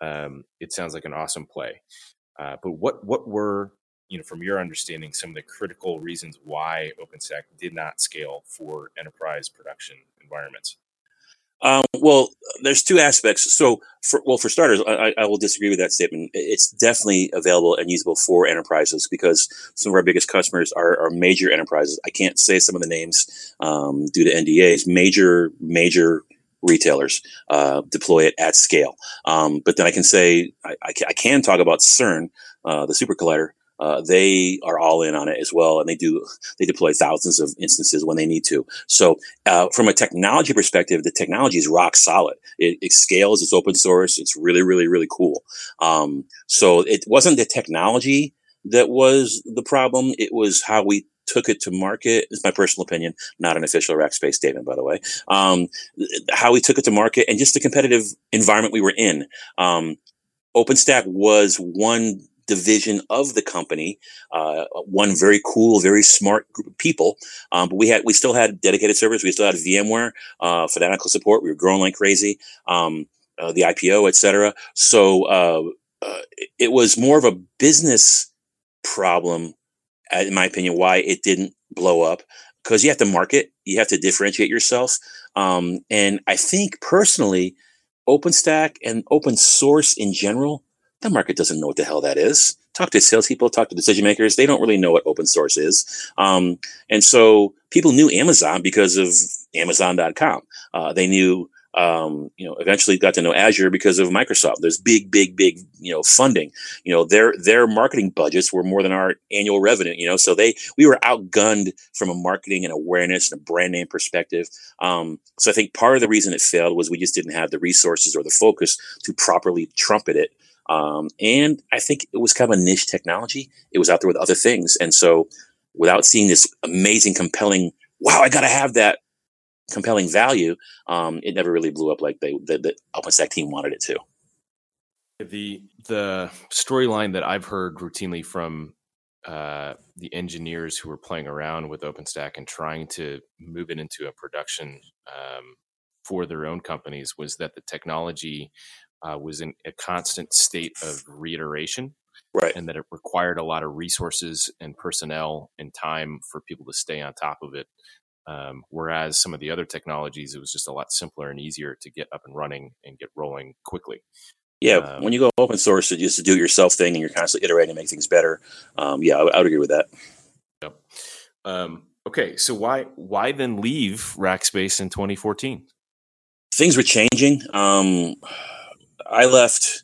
um, it sounds like an awesome play. Uh, but what what were you know from your understanding some of the critical reasons why OpenStack did not scale for enterprise production environments? Um, well, there's two aspects. So, for, well, for starters, I, I will disagree with that statement. It's definitely available and usable for enterprises because some of our biggest customers are, are major enterprises. I can't say some of the names um, due to NDAs. Major, major retailers uh, deploy it at scale. Um, but then I can say I, I, ca- I can talk about CERN, uh, the super collider. Uh, they are all in on it as well, and they do they deploy thousands of instances when they need to. So uh, from a technology perspective, the technology is rock solid. It, it scales. It's open source. It's really, really, really cool. Um, so it wasn't the technology that was the problem. It was how we took it to market. It's my personal opinion, not an official Rackspace statement, by the way. Um, how we took it to market and just the competitive environment we were in. Um, OpenStack was one division of the company, uh, one very cool, very smart group of people. Um, but we had, we still had dedicated servers. We still had VMware, uh, fanatical support. We were growing like crazy. Um, uh, the IPO, et cetera. So, uh, uh, it was more of a business problem, in my opinion, why it didn't blow up. Because you have to market, you have to differentiate yourself. Um, and I think personally, OpenStack and open source in general, the market doesn't know what the hell that is. Talk to salespeople, talk to decision makers. They don't really know what open source is. Um, and so people knew Amazon because of Amazon.com. Uh, they knew um, you know, eventually got to know Azure because of Microsoft. There's big, big, big, you know, funding. You know, their their marketing budgets were more than our annual revenue. You know, so they we were outgunned from a marketing and awareness and a brand name perspective. Um, so I think part of the reason it failed was we just didn't have the resources or the focus to properly trumpet it. Um, and I think it was kind of a niche technology. It was out there with other things, and so without seeing this amazing, compelling, wow, I got to have that compelling value, um, it never really blew up like they the, the OpenStack team wanted it to. The the storyline that I've heard routinely from uh, the engineers who were playing around with OpenStack and trying to move it into a production um, for their own companies was that the technology uh, was in a constant state of reiteration. Right. And that it required a lot of resources and personnel and time for people to stay on top of it. Um, whereas some of the other technologies, it was just a lot simpler and easier to get up and running and get rolling quickly. Yeah, um, when you go open source, it's just a do-it-yourself thing, and you're constantly iterating to make things better. Um, yeah, I, I, would agree with that. Yep. Um, okay, so why why then leave Rackspace in 2014? Things were changing. I left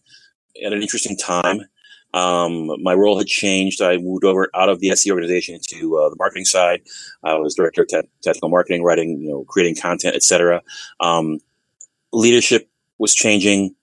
at an interesting time. Um, my role had changed. I moved over out of the SE organization to uh, the marketing side. I was director of te- technical marketing, writing, you know, creating content, etc. Um, leadership was changing.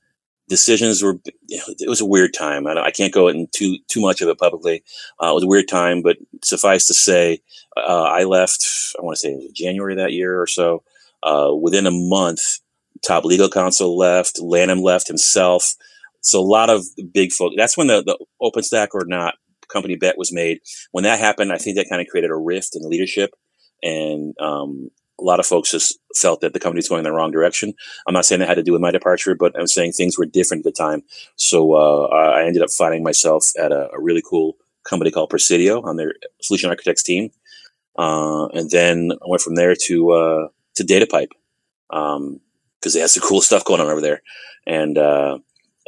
Decisions were. It was a weird time. I, I, can't go into too too much of it publicly. Uh, it was a weird time, but suffice to say, uh, I left. I want to say it was January that year or so. Uh, within a month, top legal counsel left. Lanham left himself. So a lot of big folks. That's when the, the OpenStack or not company bet was made. When that happened, I think that kind of created a rift in leadership, and um, a lot of folks just felt that the company was going in the wrong direction. I'm not saying that had to do with my departure, but I'm saying things were different at the time. So uh, I ended up finding myself at a, a, really cool company called Presidio on their solution architects team, uh, and then I went from there to uh, to DataPipe because they had some cool stuff going on over there, and uh,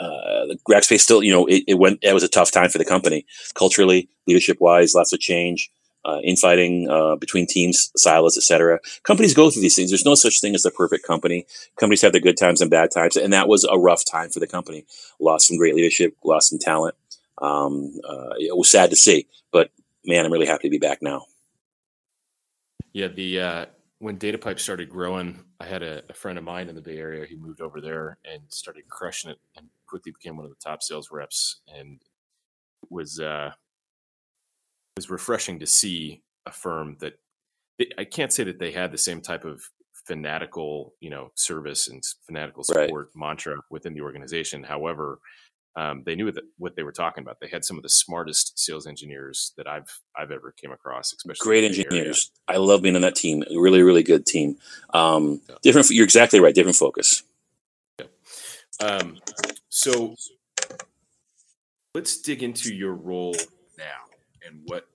uh, the Rackspace still, you know, it, it, went. It was a tough time for the company culturally, leadership wise, lots of change, uh, infighting uh, between teams, silos, etc. Companies go through these things. There's no such thing as the perfect company. Companies have their good times and bad times, and that was a rough time for the company. Lost some great leadership, lost some talent. Um, uh, it was sad to see, but man, I'm really happy to be back now. Yeah, the when DataPipe started growing, I had a, a, friend of mine in the Bay Area. He moved over there and started crushing it, and quickly became one of the top sales reps. And it was uh, it was refreshing to see a firm that they, I can't say that they had the same type of fanatical, you know, service and fanatical support right. mantra within the organization. However, um, they knew that what they were talking about. They had some of the smartest sales engineers that I've I've ever came across. Especially great engineers. I love being on that team. Really really good team. Um, yeah. Different. You're exactly right. Different focus. Yeah. Um, so let's dig into your role now and what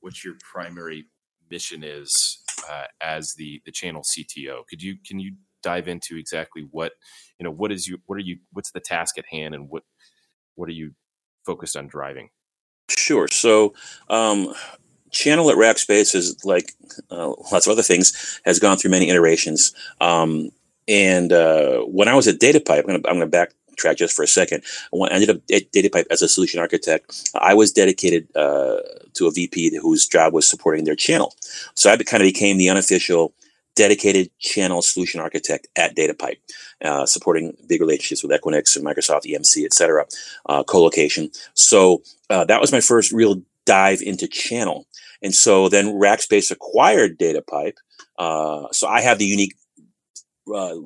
what your primary mission is uh, as the the channel CTO. Could you can you dive into exactly what you know what is you what are you what's the task at hand and what what are you focused on driving? Sure. So, um, channel at Rackspace is like uh, lots of other things has gone through many iterations. Um, and uh, when I was at DataPipe, I'm going to I'm going to backtrack just for a second. When I ended up at DataPipe as a solution architect, I was dedicated uh, to a VP whose job was supporting their channel. So I kind of became the unofficial dedicated channel solution architect at DataPipe, uh, supporting big relationships with Equinix and Microsoft EMC, et cetera, uh, co-location. So uh, that was my first real dive into channel. And so then Rackspace acquired DataPipe. Uh, so I have the unique uh,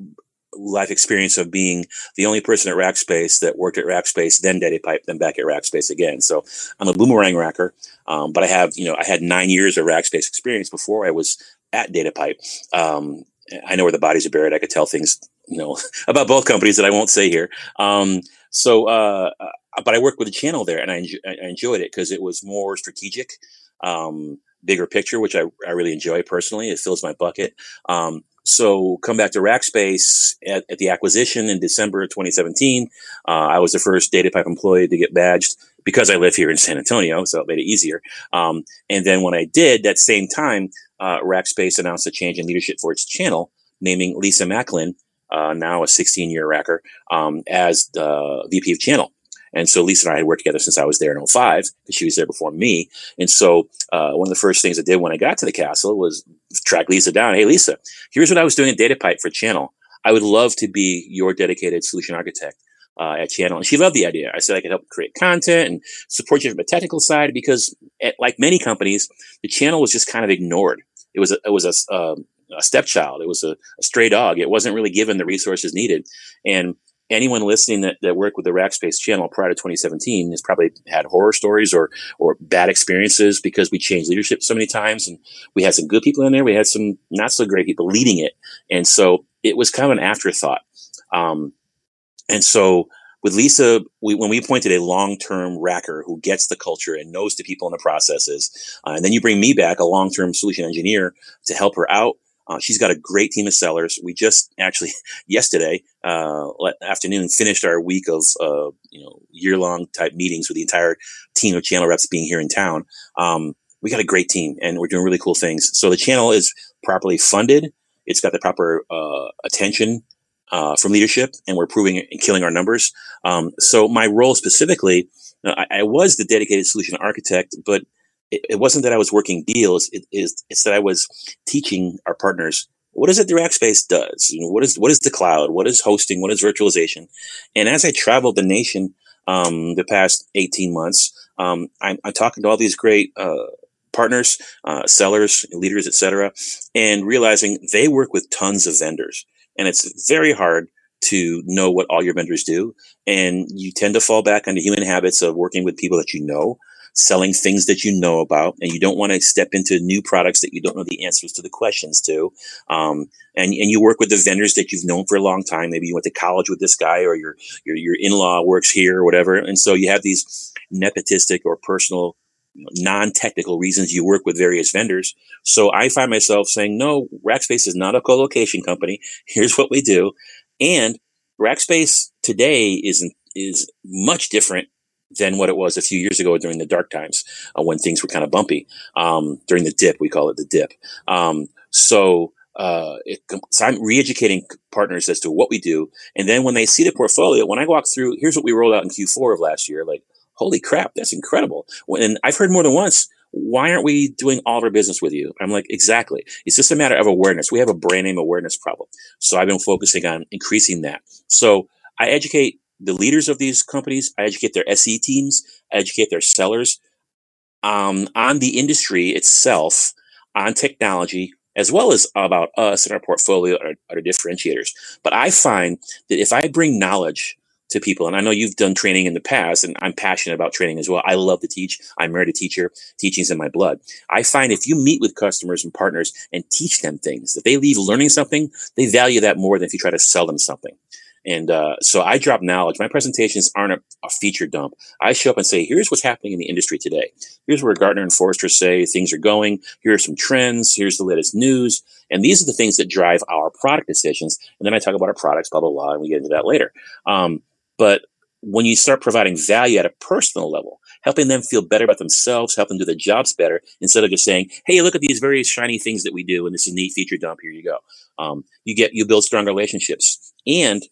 life experience of being the only person at Rackspace that worked at Rackspace, then DataPipe, then back at Rackspace again. So I'm a boomerang racker, um, but I have, you know, I had nine years of Rackspace experience before I was at DataPipe. Um, I know where the bodies are buried. I could tell things, you know, about both companies that I won't say here. Um, so, uh, but I worked with the channel there, and I, I enjoyed it because it was more strategic, um, bigger picture, which I, I really enjoy personally. It fills my bucket. Um, so come back to Rackspace at, at, the acquisition in December of 2017. Uh, I was the first DataPipe employee to get badged because I live here in San Antonio, so it made it easier. Um, and then when I did, that same time, uh, Rackspace announced a change in leadership for its channel, naming Lisa McLin uh, now a 16 year racker, um, as the VP of channel. And so Lisa and I had worked together since I was there in 05 because she was there before me. And so uh, one of the first things I did when I got to the castle was track Lisa down. Hey, Lisa, here's what I was doing at DataPipe for channel. I would love to be your dedicated solution architect. Uh, at channel and she loved the idea i said i could help create content and support you from a technical side because at, like many companies the channel was just kind of ignored it was a, it was a, um, a stepchild it was a, a, stray dog it wasn't really given the resources needed and anyone listening that, that worked with the Rackspace channel prior to 2017 has probably had horror stories or or bad experiences because we changed leadership so many times and we had some good people in there. We had some not so great people leading it. And so it was kind of an afterthought. Um, and so with Lisa, we, when we appointed a long-term racker who gets the culture and knows the people and the processes, uh, and then you bring me back, a long-term solution engineer to help her out, uh, she's got a great team of sellers. We just actually yesterday uh, afternoon finished our week of uh, you know year long type meetings with the entire team of channel reps being here in town. Um, we got a great team and we're doing really cool things. So the channel is properly funded. It's got the proper uh, attention uh, from leadership, and we're proving and killing our numbers. Um, so my role specifically, uh, I, I was the dedicated solution architect, but it, it wasn't that I was working deals. It is it's that I was teaching our partners what is it the Rackspace does? You know, what is what is the cloud? What is hosting? What is virtualization? And as I traveled the nation um, the past eighteen months, um, I'm, I'm, talking to all these great uh, partners, uh, sellers, leaders, etc., and realizing they work with tons of vendors, and it's very hard to know what all your vendors do, and you tend to fall back on the human habits of working with people that you know selling things that you know about, and you don't want to step into new products that you don't know the answers to the questions to. Um, and, and you work with the vendors that you've known for a long time. Maybe you went to college with this guy, or your your, your in law works here, or whatever. And so you have these nepotistic or personal non-technical reasons you work with various vendors. So I find myself saying, no, Rackspace is not a co-location company. Here's what we do. And Rackspace today is, is much different than what it was a few years ago during the dark times uh, when things were kind of bumpy. Um, during the dip, we call it the dip. Um, so, uh, it, so I'm re-educating partners as to what we do, and then when they see the portfolio, when I walk through, here's what we rolled out in Q4 of last year. Like, holy crap, that's incredible! And I've heard more than once. Why aren't we doing all of our business with you? I'm like, exactly. It's just a matter of awareness. We have a brand name awareness problem. So I've been focusing on increasing that. So I educate the leaders of these companies, I educate their SE teams, I educate their sellers um, on the industry itself, on technology, as well as about us and our portfolio, our, our differentiators. But I find that if I bring knowledge to people, and I know you've done training in the past, and I'm passionate about training as well. I love to teach. I'm married a teacher. Teaching's in my blood. I find if you meet with customers and partners and teach them things, if they leave learning something, they value that more than if you try to sell them something. And uh, so I drop knowledge. My presentations aren't a, a, feature dump. I show up and say, here's what's happening in the industry today. Here's where Gartner and Forrester say things are going. Here are some trends. Here's the latest news. And these are the things that drive our product decisions. And then I talk about our products, blah, blah, blah, and we get into that later. Um, but when you start providing value at a personal level, helping them feel better about themselves, help them do their jobs better, instead of just saying, "Hey, look at these various shiny things that we do, and this is a neat feature dump. Here you go." Um, you get you build strong relationships, and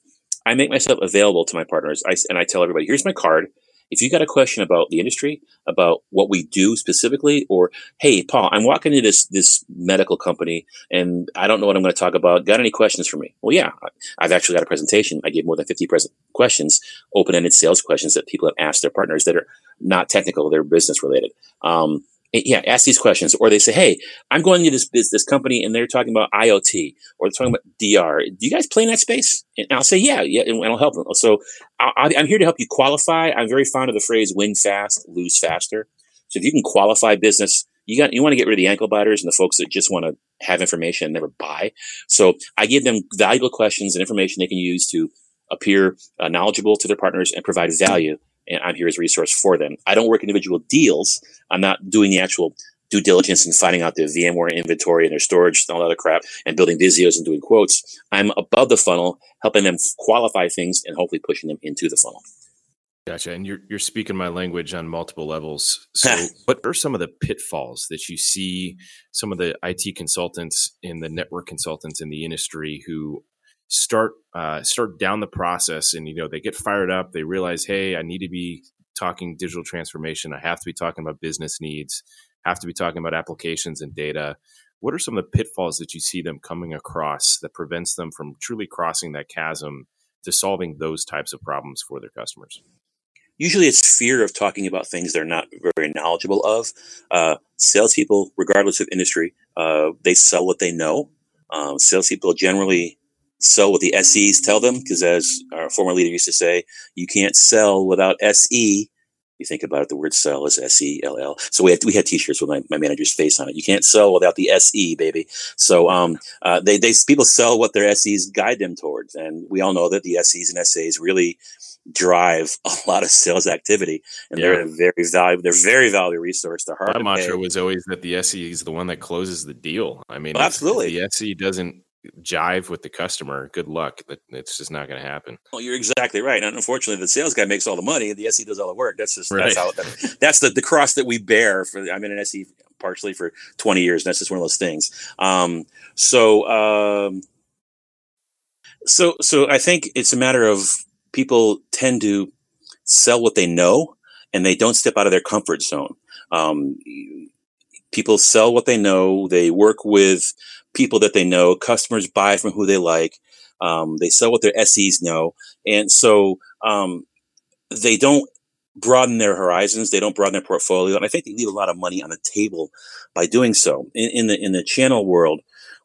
I make myself available to my partners. I, and I tell everybody, here's my card. If you got a question about the industry, about what we do specifically, or hey, Paul, I'm walking into this this medical company and I don't know what I'm going to talk about. Got any questions for me? Well, yeah, I've actually got a presentation. I gave more than 50 present questions, open ended sales questions that people have asked their partners that are not technical, they're business related. Um, yeah, ask these questions. Or they say, Hey, I'm going to this, this, this company and they're talking about IoT or they're talking about DR. Do you guys play in that space? And I'll say, yeah, yeah. And I'll help them. So I, am here to help you qualify. I'm very fond of the phrase win fast, lose faster. So if you can qualify business, you got, you want to get rid of the ankle biters and the folks that just want to have information and never buy. So I give them valuable questions and information they can use to appear uh, knowledgeable to their partners and provide value and I'm here as a resource for them. I don't work individual deals. I'm not doing the actual due diligence and finding out their VMware inventory and their storage and all that other crap and building Visios and doing quotes. I'm above the funnel, helping them qualify things and hopefully pushing them into the funnel. Gotcha. And you're you're speaking my language on multiple levels. So what are some of the pitfalls that you see some of the IT consultants and the network consultants in the industry who start uh, start down the process, and you know they get fired up. They realize, hey, I need to be talking digital transformation. I have to be talking about business needs. Have to be talking about applications and data. What are some of the pitfalls that you see them coming across that prevents them from truly crossing that chasm to solving those types of problems for their customers? Usually, it's fear of talking about things they're not very knowledgeable of. Uh, salespeople, regardless of industry, uh, they sell what they know. Um, salespeople generally sell what the SEs tell them, because as our former leader used to say, you can't sell without SE. You think about it, the word sell is S E L L. So we had we had T-shirts with my, my manager's face on it. You can't sell without the S E, baby. So um, uh, they they people sell what their SEs guide them towards, and we all know that the SEs and SAs really drive a lot of sales activity, and Yeah. they're a very valuable. They're very valuable resource. They're hard My mantra pay. was always that the SE is the one that closes the deal. I mean, Well, if absolutely. the SE doesn't jive with the customer, good luck. It's just not going to happen. Well, you're exactly right. And unfortunately, the sales guy makes all the money, and the SE does all the work. That's just Right. that's how that, that's the, the cross that we bear. For I'm in an SE partially for 20 years, and that's just one of those things. Um, so, um, so, so I think it's a matter of people tend to sell what they know, and they don't step out of their comfort zone. Um, people sell what they know. They work with people that they know. Customers buy from who they like. Um, they sell what their SEs know, and so um, they don't broaden their horizons. They don't broaden their portfolio, and I think they leave a lot of money on the table by doing so. In, in the in the channel world,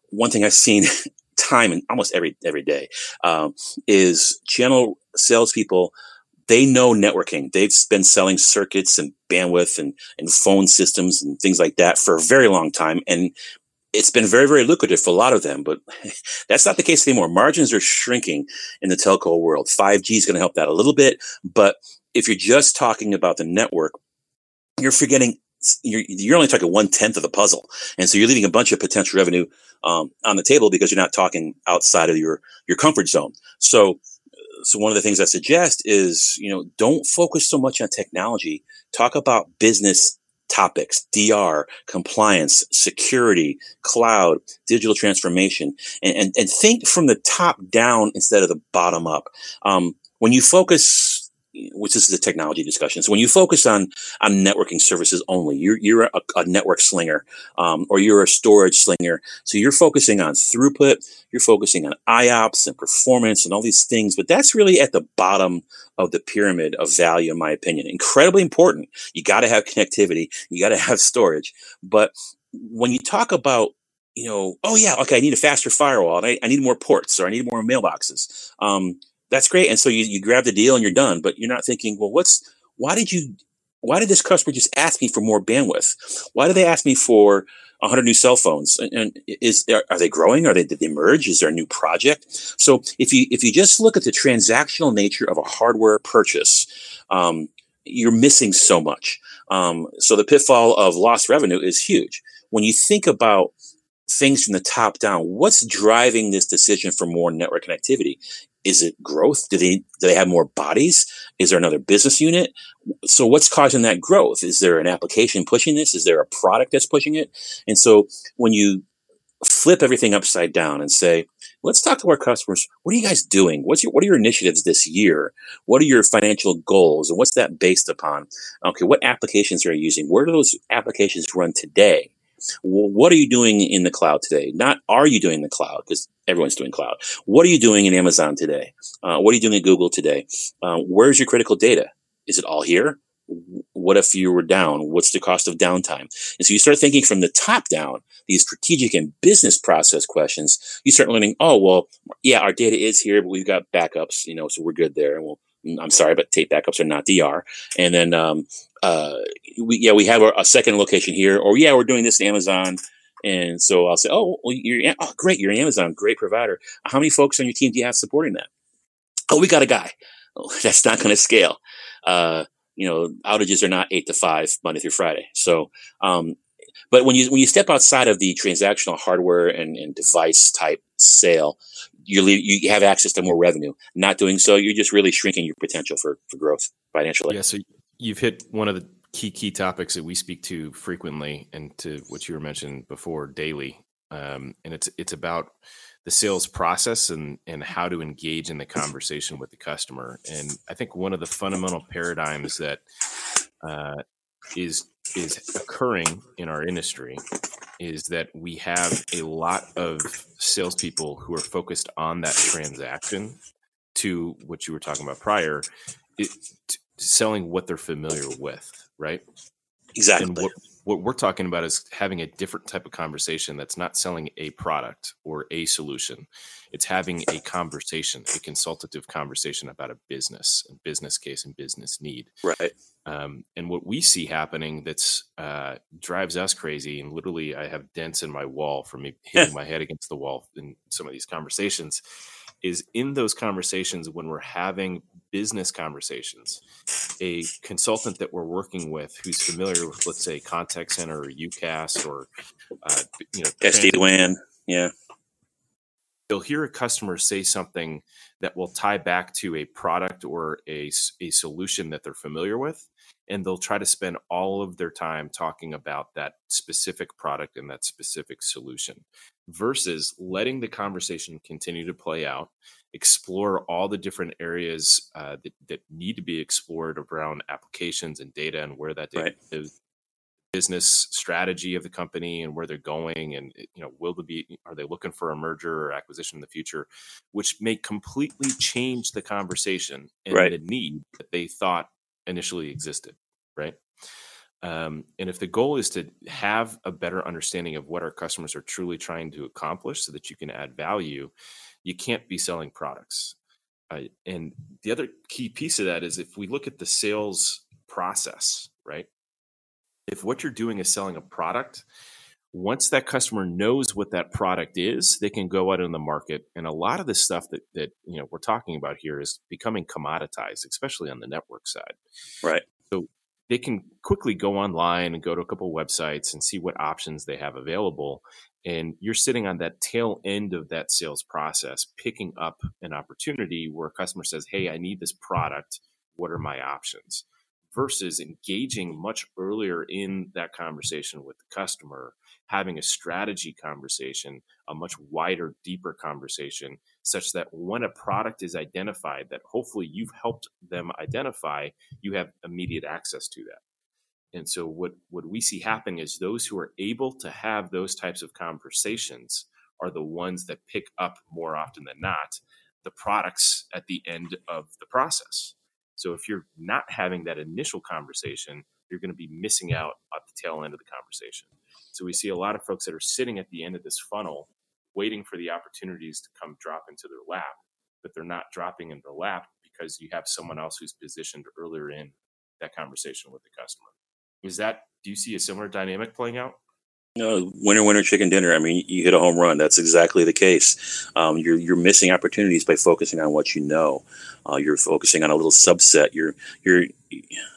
one thing I've seen time and almost every every day um, is channel salespeople. They know networking. They've been selling circuits and bandwidth and, and phone systems and things like that for a very long time. And it's been very, very lucrative for a lot of them, but that's not the case anymore. Margins are shrinking in the telco world. 5G is going to help that a little bit. But if you're just talking about the network, you're forgetting, you're, you're only talking one tenth of the puzzle. And so you're leaving a bunch of potential revenue um, on the table because you're not talking outside of your, your comfort zone. So, so one of the things I suggest is, you know, don't focus so much on technology. Talk about business topics, DR, compliance, security, cloud, digital transformation, and, and, and think from the top down instead of the bottom up. Um, when you focus, which this is a technology discussion, so when you focus on on networking services only, you're you're a, a network slinger, um, or you're a storage slinger. So you're focusing on throughput, you're focusing on IOPS and performance and all these things, but that's really at the bottom of the pyramid of value, in my opinion. Incredibly important. You got to have connectivity, you got to have storage. But when you talk about, you know, oh yeah, okay, I need a faster firewall, I, I need more ports, or I need more mailboxes. Um, that's great. And so you, you grab the deal and you're done. But you're not thinking, well, what's why did you why did this customer just ask me for more bandwidth? Why did they ask me for 100 new cell phones? And, and is are, are they growing? Are they did they merge? Is there a new project? So if you if you just look at the transactional nature of a hardware purchase, um, you're missing so much. Um, so the pitfall of lost revenue is huge. When you think about things from the top down, what's driving this decision for more network connectivity? Is it growth? Do they do they have more bodies? Is there another business unit? So what's causing that growth? Is there an application pushing this? Is there a product that's pushing it? And so when you flip everything upside down and say, let's talk to our customers. What are you guys doing? What's your, what are your initiatives this year? What are your financial goals? And what's that based upon? Okay. What applications are you using? Where do those applications run today? What are you doing in the cloud today? Not are you doing in the cloud because everyone's doing cloud. What are you doing in Amazon today? Uh, what are you doing at Google today? Uh, where's your critical data? Is it all here? What if you were down? What's the cost of downtime? And so you start thinking from the top down, these strategic and business process questions. You start learning, oh, well, yeah, our data is here, but we've got backups, you know, so we're good there. And we'll, I'm sorry, but tape backups are not DR. And then, um, uh, we, yeah, we have a, a second location here, or yeah, we're doing this in Amazon. And so I'll say, oh, well, you're, oh, great, you're Amazon, great provider. How many folks on your team do you have supporting that? Oh, we got a guy. Oh, that's not going to scale. Uh, you know, outages are not eight to five Monday through Friday. So, um, but when you when you step outside of the transactional hardware and, and device type sale, you leave, you have access to more revenue. Not doing so, you're just really shrinking your potential for for growth financially. Yeah, so you've hit one of the key key topics that we speak to frequently, and to what you were mentioning before, daily. Um, and it's it's about the sales process and and how to engage in the conversation with the customer. And I think one of the fundamental paradigms that uh, is is occurring in our industry is that we have a lot of salespeople who are focused on that transaction to what you were talking about prior, it, selling what they're familiar with, right? Exactly. And what, what we're talking about is having a different type of conversation that's not selling a product or a solution. It's having a conversation, a consultative conversation about a business, a business case, and business need. right. Um, and what we see happening that's uh, drives us crazy, and literally I have dents in my wall from me hitting my head against the wall in some of these conversations, is in those conversations when we're having business conversations, a consultant that we're working with who's familiar with, let's say, contact center or UCaaS or uh, you know SD WAN. Yeah. You'll hear a customer say something that will tie back to a product or a, a solution that they're familiar with and they'll try to spend all of their time talking about that specific product and that specific solution versus letting the conversation continue to play out explore all the different areas uh, that, that need to be explored around applications and data and where that data Right. is business strategy of the company and where they're going and you know will they be are they looking for a merger or acquisition in the future which may completely change the conversation and Right. the need that they thought initially existed right um, and if the goal is to have a better understanding of what our customers are truly trying to accomplish so that you can add value you can't be selling products uh, and the other key piece of that is if we look at the sales process right if what you're doing is selling a product, once that customer knows what that product is, they can go out in the market. And a lot of the stuff that that you know we're talking about here is becoming commoditized, especially on the network side. Right. So they can quickly go online and go to a couple websites and see what options they have available. And you're sitting on that tail end of that sales process, picking up an opportunity where a customer says, Hey, I need this product. What are my options? Versus engaging much earlier in that conversation with the customer, having a strategy conversation, a much wider, deeper conversation, such that when a product is identified that hopefully you've helped them identify, you have immediate access to that. And so what, what we see happen is those who are able to have those types of conversations are the ones that pick up more often than not the products at the end of the process. So if you're not having that initial conversation, you're going to be missing out at the tail end of the conversation. So we see a lot of folks that are sitting at the end of this funnel waiting for the opportunities to come drop into their lap, but they're not dropping in their lap because you have someone else who's positioned earlier in that conversation with the customer. Is that do you see a similar dynamic playing out? No, winner, winner, chicken dinner. I mean, you hit a home run. That's exactly the case. Um, you're you're missing opportunities by focusing on what you know. Uh, you're focusing on a little subset. You're you're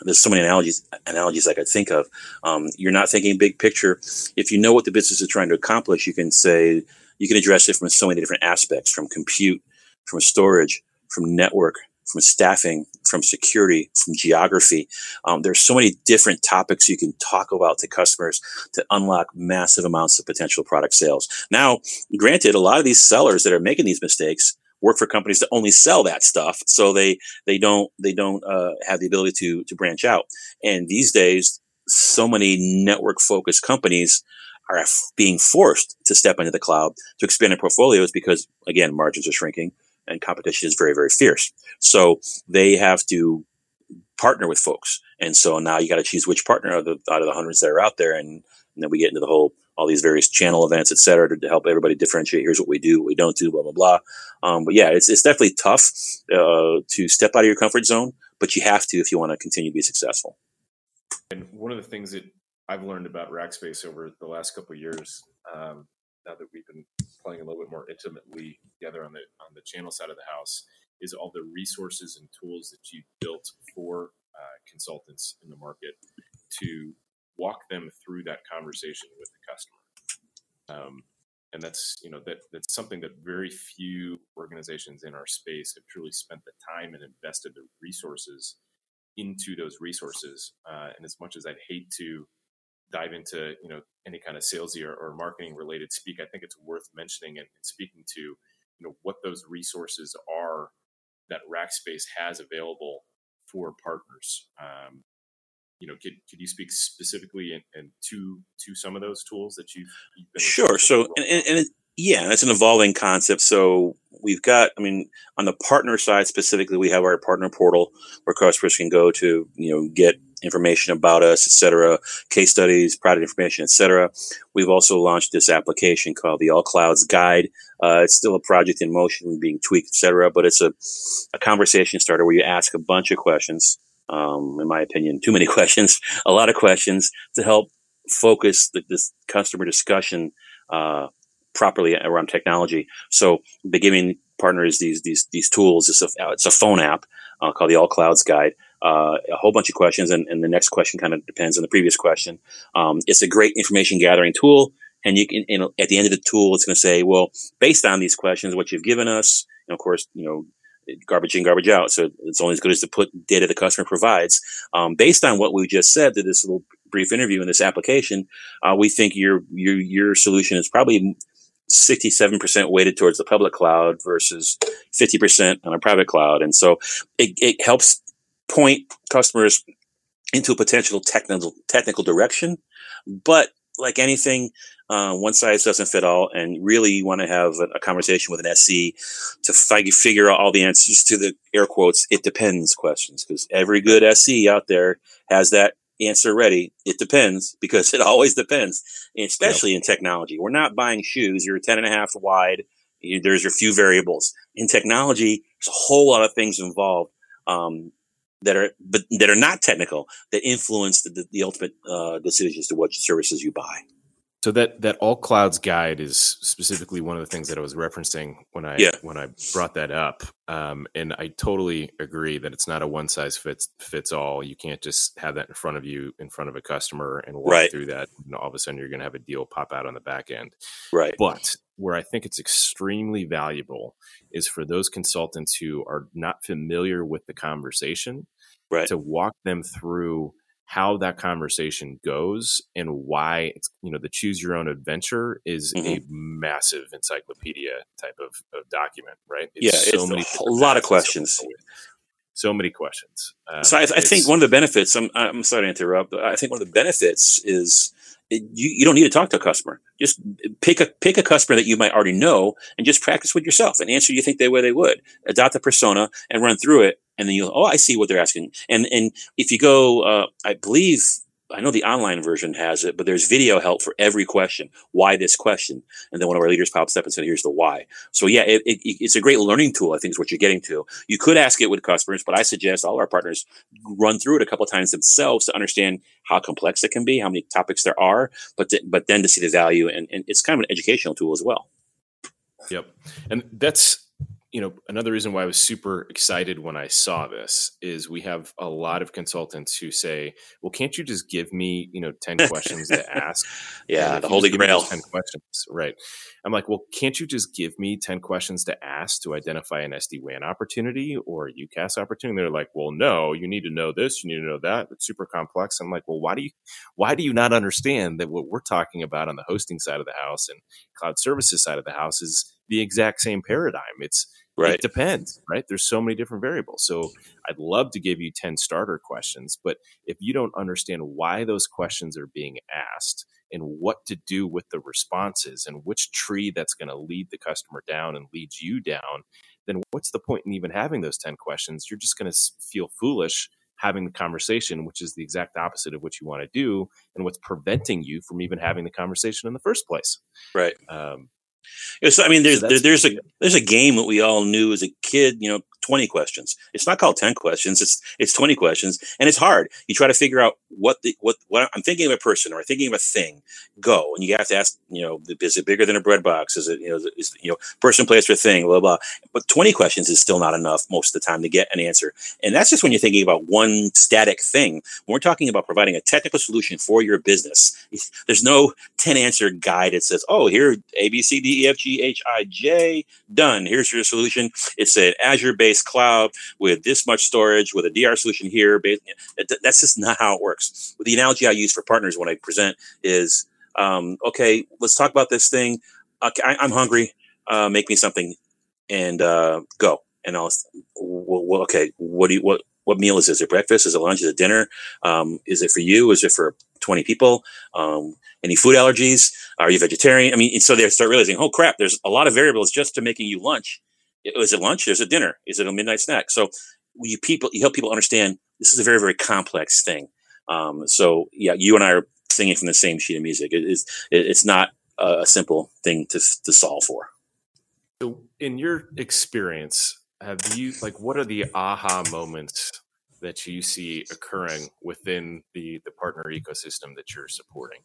there's so many analogies analogies I could think of. Um, you're not thinking big picture. If you know what the business is trying to accomplish, you can say you can address it from so many different aspects, from compute, from storage, from network, from staffing, from security, from geography. Um, there's so many different topics you can talk about to customers to unlock massive amounts of potential product sales. Now, granted, a lot of these sellers that are making these mistakes work for companies that only sell that stuff, so they they don't they don't uh, have the ability to to branch out. And these days, so many network focused companies are being forced to step into the cloud to expand their portfolios because again margins are shrinking and competition is very very fierce. So they have to partner with folks. And so now you got to choose which partner out of, the, out of the hundreds that are out there. And, and then we get into the whole all these various channel events et cetera to, to help everybody differentiate. Here's what we do what we don't do blah blah blah. Um, but yeah it's, it's definitely tough uh, to step out of your comfort zone but you have to if you want to continue to be successful. And one of the things that I've learned about Rackspace over the last couple of years, um, now that we've been playing a little bit more intimately together on the on the channel side of the house, is all the resources and tools that you've built for uh, consultants in the market to walk them through that conversation with the customer. Um, and that's you know that that's something that very few organizations in our space have truly spent the time and invested the resources into those resources. Uh, and as much as I'd hate to dive into you know any kind of salesy or, or marketing related speak, I think it's worth mentioning and, and speaking to you know what those resources are that Rackspace has available for partners. Um, you know, could, could you speak specifically and, and to to some of those tools that you've, you've Sure. So, and, and, and it, yeah, that's an evolving concept. So we've got, I mean, on the partner side specifically, we have our partner portal where customers can go to, you know, get information about us, et cetera, case studies, product information, et cetera. We've also launched this application called the All Clouds Guide. Uh, it's still a project in motion, being tweaked, et cetera, but it's a, a conversation starter where you ask a bunch of questions. Um, in my opinion, too many questions, a lot of questions to help focus the, this customer discussion, uh, properly around technology. So the giving partners these these these tools. It's a it's a phone app uh, called the All Clouds Guide. Uh, a whole bunch of questions, and, and the next question kind of depends on the previous question. Um, it's a great information gathering tool, and you can and at the end of the tool, it's going to say, well, based on these questions, what you've given us, and of course, you know. Garbage in, garbage out. So it's only as good as the put data the customer provides. Um, based on what we just said, to this little brief interview in this application, uh, we think your your your solution is probably 67% weighted towards the public cloud versus 50% on a private cloud. And so it, it helps point customers into a potential technical, technical direction. But like anything, uh, one size doesn't fit all. And really you want to have a, a conversation with an SC to fi- figure out all the answers to the air quotes, it depends questions. Cause every good SC out there has that answer ready. It depends because it always depends, especially yep. in technology. We're not buying shoes. You're 10 and a half wide. You, there's a few variables in technology. There's a whole lot of things involved. Um, that are, but that are not technical that influence the, the, ultimate, uh, decisions to what services you buy. So that that all clouds guide is specifically one of the things that I was referencing when I yeah. when I brought that up, um, and I totally agree that it's not a one size fits fits all. You can't just have that in front of you in front of a customer and walk right. through that, and all of a sudden you're going to have a deal pop out on the back end. Right. But where I think it's extremely valuable is for those consultants who are not familiar with the conversation, right. to walk them through how that conversation goes and why it's you know the choose your own adventure is mm-hmm. a massive encyclopedia type of, of document right it's yeah so it's a, a lot of questions so many questions um, so I, I think one of the benefits I'm, I'm sorry to interrupt but i think one of the benefits is you, you don't need to talk to a customer. Just pick a pick a customer that you might already know and just practice with yourself and answer you think they way they would. Adopt a persona and run through it and then you'll oh I see what they're asking. And and if you go uh, I believe I know the online version has it, but there's video help for every question. Why this question? And then one of our leaders pops up and said, here's the why. So yeah, it, it, it's a great learning tool. I think is what you're getting to. You could ask it with customers, but I suggest all our partners run through it a couple times themselves to understand how complex it can be, how many topics there are, but, to, but then to see the value. And, and it's kind of an educational tool as well. Yep. And that's, you know, another reason why I was super excited when I saw this is we have a lot of consultants who say, "Well, can't you just give me, you know, ten questions to ask?" yeah, the holy grail. Ten questions, right? I'm like, "Well, can't you just give me ten questions to ask to identify an SD WAN opportunity or a UCaaS opportunity?" They're like, "Well, no, you need to know this, you need to know that. It's super complex." I'm like, "Well, why do you, why do you not understand that what we're talking about on the hosting side of the house and cloud services side of the house is the exact same paradigm? It's Right. It depends, right? There's so many different variables. So I'd love to give you 10 starter questions, but if you don't understand why those questions are being asked and what to do with the responses and which tree that's going to lead the customer down and leads you down, then what's the point in even having those 10 questions? You're just going to feel foolish having the conversation, which is the exact opposite of what you want to do, and what's preventing you from even having the conversation in the first place. Right. Um, it's, I mean, there's so there's a there's a game that we all knew as a kid. You know, twenty questions. It's not called ten questions. It's it's twenty questions, and it's hard. You try to figure out what the what what I'm thinking of a person or thinking of a thing. Go and you have to ask. You know, is it bigger than a bread box? Is it you know is you know person, place, or thing? Blah blah. But twenty questions is still not enough most of the time to get an answer. And that's just when you're thinking about one static thing. When we're talking about providing a technical solution for your business, there's no ten answer guide. that says, oh, here A B C D E F G H I J done. Here's your solution. It's an Azure based based cloud with this much storage with a DR solution here. That's just not how it works. The analogy I use for partners when I present is, um, okay, let's talk about this thing. Okay, I, am hungry. Uh, make me something, and uh, go. And I'll, well, okay, what do you what what meal is this? Is it breakfast? Is it lunch? Is it dinner? Um, is it for you? Is it for 20 people? Um, any food allergies? Are you vegetarian? I mean, so they start realizing, oh crap, there's a lot of variables just to making you lunch. Is it lunch? Is it dinner? Is it a midnight snack? So you people, you help people understand this is a very, very complex thing. Um, so yeah, you and I are singing from the same sheet of music. It is, it's not a simple thing to, to solve for. So in your experience, have you like what are the aha moments that you see occurring within the the partner ecosystem that you're supporting?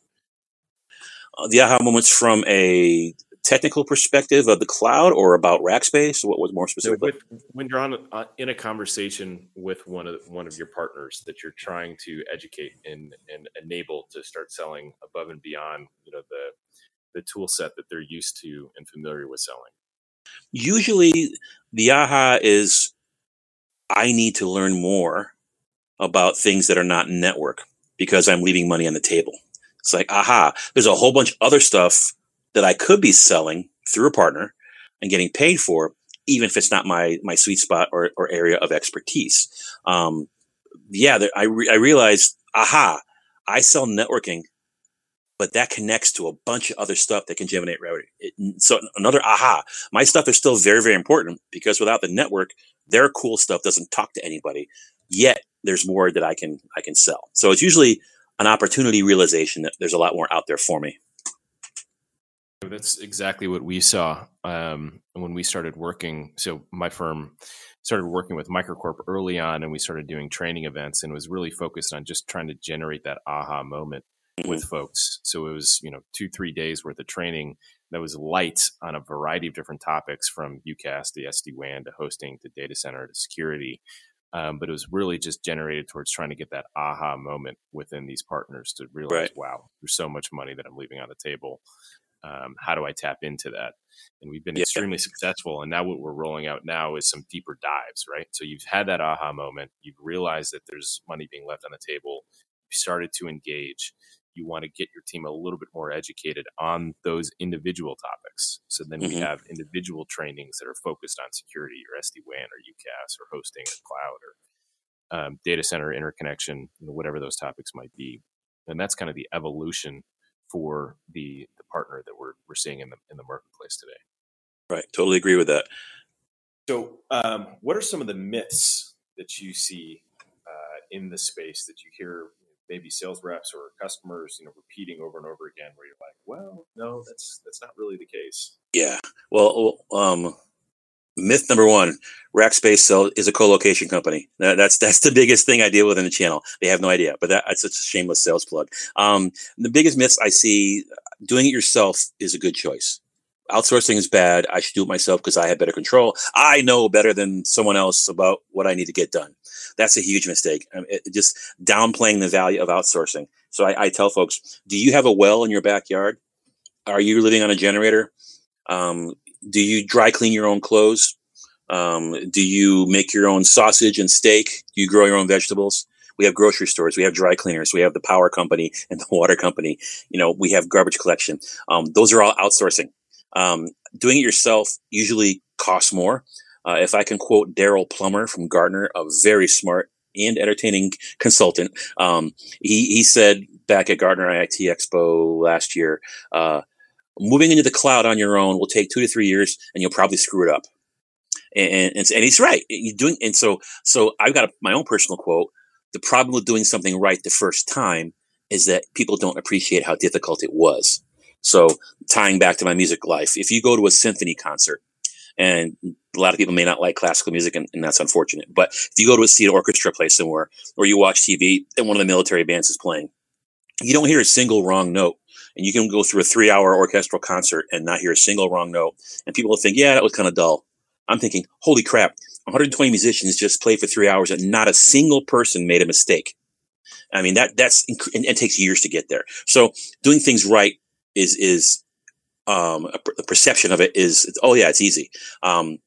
Uh, the aha moments from a technical perspective of the cloud or about Rackspace? What was more specific? So when you're on uh, in a conversation with one of one of your partners that you're trying to educate and and enable to start selling above and beyond, you know the the tool set that they're used to and familiar with selling. Usually, the aha is I need to learn more about things that are not network because I'm leaving money on the table. It's like, aha, there's a whole bunch of other stuff that I could be selling through a partner and getting paid for, even if it's not my my sweet spot or, or area of expertise. Um, yeah, there, I re- I realized, aha, I sell networking, but that connects to a bunch of other stuff that can generate revenue. It, so another aha, my stuff is still very very important because without the network, their cool stuff doesn't talk to anybody. Yet there's more that I can I can sell. So it's usually an opportunity realization that there's a lot more out there for me. That's exactly what we saw um, when we started working. So my firm started working with Microcorp early on, and we started doing training events, and was really focused on just trying to generate that aha moment mm-hmm. with folks. So it was you know two three days worth of training that was light on a variety of different topics, from UCaaS to SD WAN to hosting to data center to security. Um, but it was really just generated towards trying to get that aha moment within these partners to realize, right. wow, there's so much money that I'm leaving on the table. Um, how do I tap into that? And we've been yeah. extremely successful. And now what we're rolling out now is some deeper dives, right? So you've had that aha moment. You've realized that there's money being left on the table. You started to engage you want to get your team a little bit more educated on those individual topics. So then mm-hmm. we have individual trainings that are focused on security or SD WAN or UCaaS or hosting or cloud or um, data center interconnection, you know, whatever those topics might be. And that's kind of the evolution for the the partner that we're we're seeing in the in the marketplace today. Right, totally agree with that. So, um, what are some of the myths that you see uh, in the space that you hear maybe sales reps or customers, you know, repeating over and over again, where you're like, well, no, that's that's not really the case. Yeah. Well, um, myth number one: Rackspace Cell is a co-location company. That's that's the biggest thing I deal with in the channel. They have no idea, but that, that's such a shameless sales plug. Um, the biggest myths I see: doing it yourself is a good choice outsourcing is bad. I should do it myself because I have better control. I know better than someone else about what I need to get done. That's a huge mistake. I mean, it, just downplaying the value of outsourcing. So I, I, tell folks, do you have a well in your backyard? Are you living on a generator? Um, do you dry clean your own clothes? Um, do you make your own sausage and steak? Do you grow your own vegetables? We have grocery stores. We have dry cleaners. We have the power company and the water company. You know, we have garbage collection. Um, those are all outsourcing. Um, doing it yourself usually costs more. Uh, if I can quote Daryl Plummer from Gartner, a very smart and entertaining consultant, um, he, he said back at Gartner IT Expo last year, uh, moving into the cloud on your own will take two to three years and you'll probably screw it up. And, and, and he's right. You're doing, and so, so I've got a, my own personal quote. The problem with doing something right the first time is that people don't appreciate how difficult it was. So tying back to my music life, if you go to a symphony concert, and a lot of people may not like classical music, and, and that's unfortunate. But if you go to a see orchestra play somewhere, or you watch TV and one of the military bands is playing, you don't hear a single wrong note. And you can go through a three hour orchestral concert and not hear a single wrong note. And people will think, yeah, that was kind of dull. I'm thinking, holy crap, 120 musicians just played for three hours and not a single person made a mistake. I mean, that, that's, and it takes years to get there. So doing things right is is um, a, the perception of it is oh yeah it's easy um,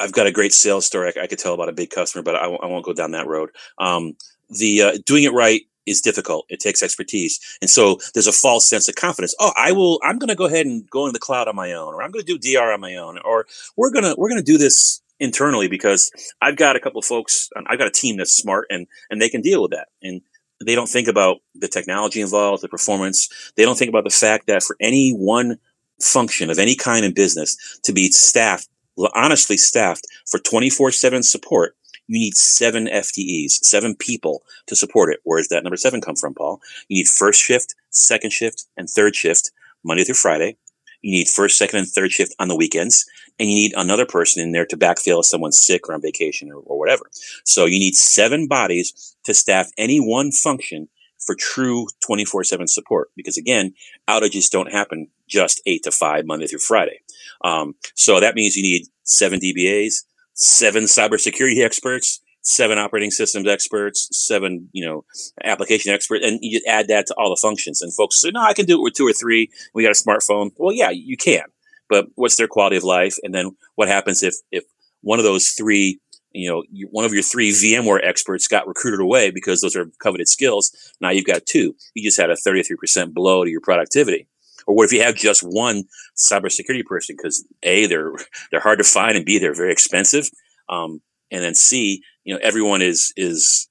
I've got a great sales story I, I could tell about a big customer, but I, won't- won't go down that road. Um, the uh, doing it right is difficult. It takes expertise, and so there's a false sense of confidence. Oh, I will. I'm going to go ahead and go in the cloud on my own, or I'm going to do DR on my own, or we're gonna we're gonna do this internally because I've got a couple of folks. um, I've got a team that's smart and and they can deal with that. And they don't think about the technology involved, the performance. They don't think about the fact that for any one function of any kind in business to be staffed, honestly staffed for 24 7 support, you need seven FTEs, seven people to support it. Where does that number seven come from, Paul? You need first shift, second shift, and third shift, Monday through Friday. You need first, second, and third shift on the weekends. And you need another person in there to backfill if someone's sick or on vacation or, or whatever. So you need seven bodies to staff any one function for true 24 7 support. Because again, outages don't happen just eight to five, Monday through Friday. Um, so that means you need seven DBAs, seven cybersecurity experts, seven operating systems experts, seven, you know, application experts, and you add that to all the functions. And folks say, no, I can do it with two or three. We got a smartphone. Well, yeah, you can, but what's their quality of life? And then what happens if, if one of those three, you know, one of your three VMware experts got recruited away because those are coveted skills. Now you've got two. You just had a 33% blow to your productivity. Or what if you have just one cybersecurity person? Because A, they're, they're hard to find and B, they're very expensive. Um, and then C, you know, everyone is, is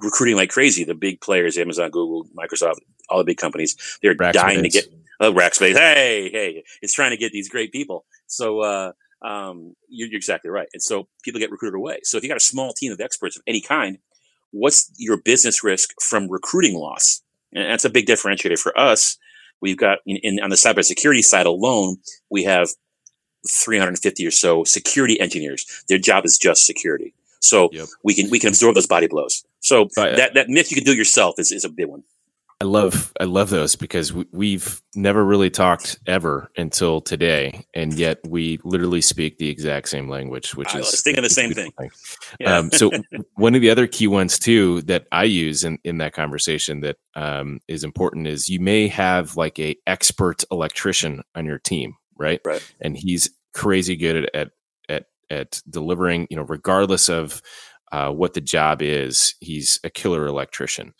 recruiting like crazy. The big players, Amazon, Google, Microsoft, all the big companies, they're dying to get, oh, Rackspace. Hey, hey, it's trying to get these great people. So, uh, um, you're, you're exactly right. And so people get recruited away. So if you got a small team of experts of any kind, what's your business risk from recruiting loss? And that's a big differentiator for us. We've got in, in on the cybersecurity side alone, we have 350 or so security engineers. Their job is just security. So Yep. we can we can absorb those body blows. So But- that that myth you can do yourself is, is a big one. I love I love those because we, we've never really talked ever until today, and yet we literally speak the exact same language, which I is was thinking the same beautiful thing. Yeah. Um, so one of the other key ones too that I use in, in that conversation that um, is important is you may have like a expert electrician on your team, right? Right. And he's crazy good at at at, at delivering, you know, regardless of uh, what the job is, he's a killer electrician.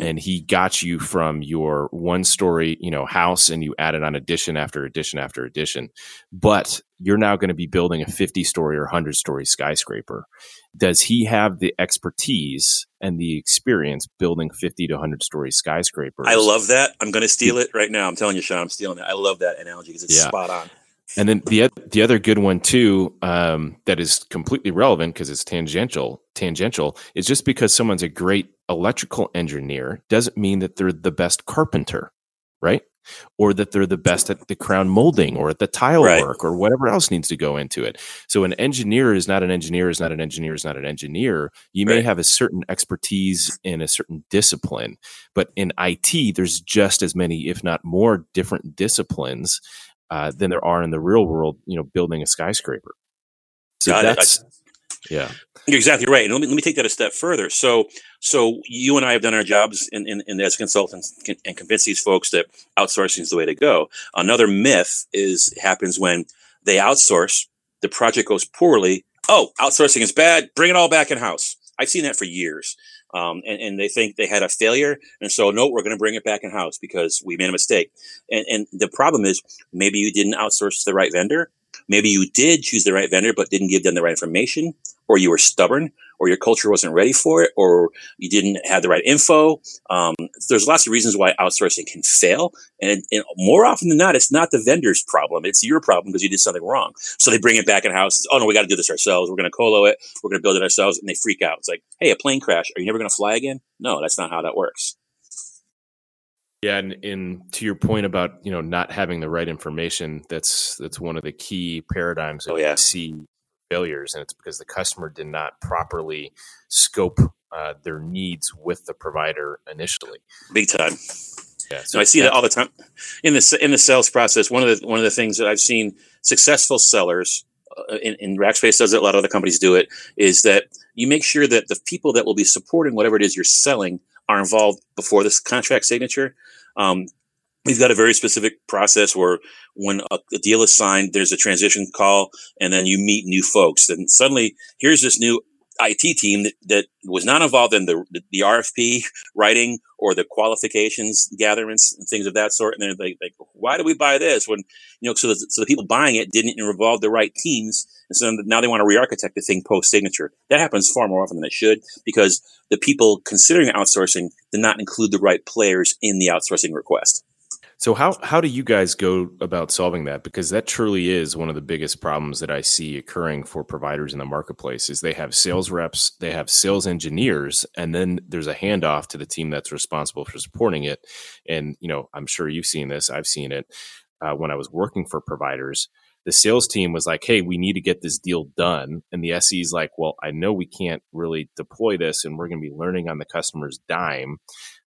And he got you from your one story, you know, house and you added on addition after addition after addition. But you're now going to be building a 50 story or 100 story skyscraper does he have the expertise and the experience building 50 to 100 story skyscrapers I love that. I'm going to steal it right now. I'm telling you, Sean, I'm stealing it. I love that analogy because it's Yeah. spot on. and then the the other good one too um, that is completely relevant because it's tangential tangential is just because someone's a great electrical engineer doesn't mean that they're the best carpenter right or that they're the best at the crown molding or at the tile Right. work or whatever else needs to go into it so an engineer is not an engineer is not an engineer is not an engineer you may Right. have a certain expertise in a certain discipline but in IT there's just as many if not more different disciplines uh, than there are in the real world, you know, building a skyscraper. So Got that's yeah, You're exactly right. And let me, let me take that a step further. So, so you and I have done our jobs in, in, in as consultants and convince these folks that outsourcing is the way to go. Another myth is happens when they outsource, the project goes poorly. Oh, outsourcing is bad. Bring it all back in house. I've seen that for years. Um, and, and they think they had a failure. And so, no, we're going to bring it back in house because we made a mistake. And, and the problem is maybe you didn't outsource to the right vendor. Maybe you did choose the right vendor, but didn't give them the right information or you were stubborn, or your culture wasn't ready for it, or you didn't have the right info. Um, there's lots of reasons why outsourcing can fail, and, and more often than not, it's not the vendor's problem; it's your problem because you did something wrong. So they bring it back in house. Oh no, we got to do this ourselves. We're going to colo it. We're going to build it ourselves, and they freak out. It's like, hey, a plane crash. Are you never going to fly again? No, that's not how that works. yeah. And in to your point about you know not having the right information, that's that's one of the key paradigms that Oh, yeah. we see failures, and it's because the customer did not properly scope uh, their needs with the provider initially. Big time. Yeah, So I see that all the time in the in the sales process. One of the one of the things that I've seen successful sellers uh, in, in Rackspace does it. A lot of other companies do it. Is that you make sure that the people that will be supporting whatever it is you're selling are involved before this contract signature. Um, we've got a very specific process where when a, a, deal is signed, there's a transition call, and then you meet new folks. And suddenly, here's this new IT team that, that was not involved in the, the, RFP writing or the qualifications gatherings and things of that sort. And they're like, like why do we buy this when you know? So the, so the people buying it didn't involve the right teams, and so now they want to re-architect the thing post signature. That happens far more often than it should because the people considering outsourcing did not include the right players in the outsourcing request. So how how do you guys go about solving that? Because that truly is one of the biggest problems that I see occurring for providers in the marketplace is they have sales reps, they have sales engineers, and then there's a handoff to the team that's responsible for supporting it. And you know, I'm sure you've seen this. I've seen it uh, when I was working for providers. The sales team was like, "Hey, we need to get this deal done," and the SE is like, "Well, I know we can't really deploy this, and we're going to be learning on the customer's dime."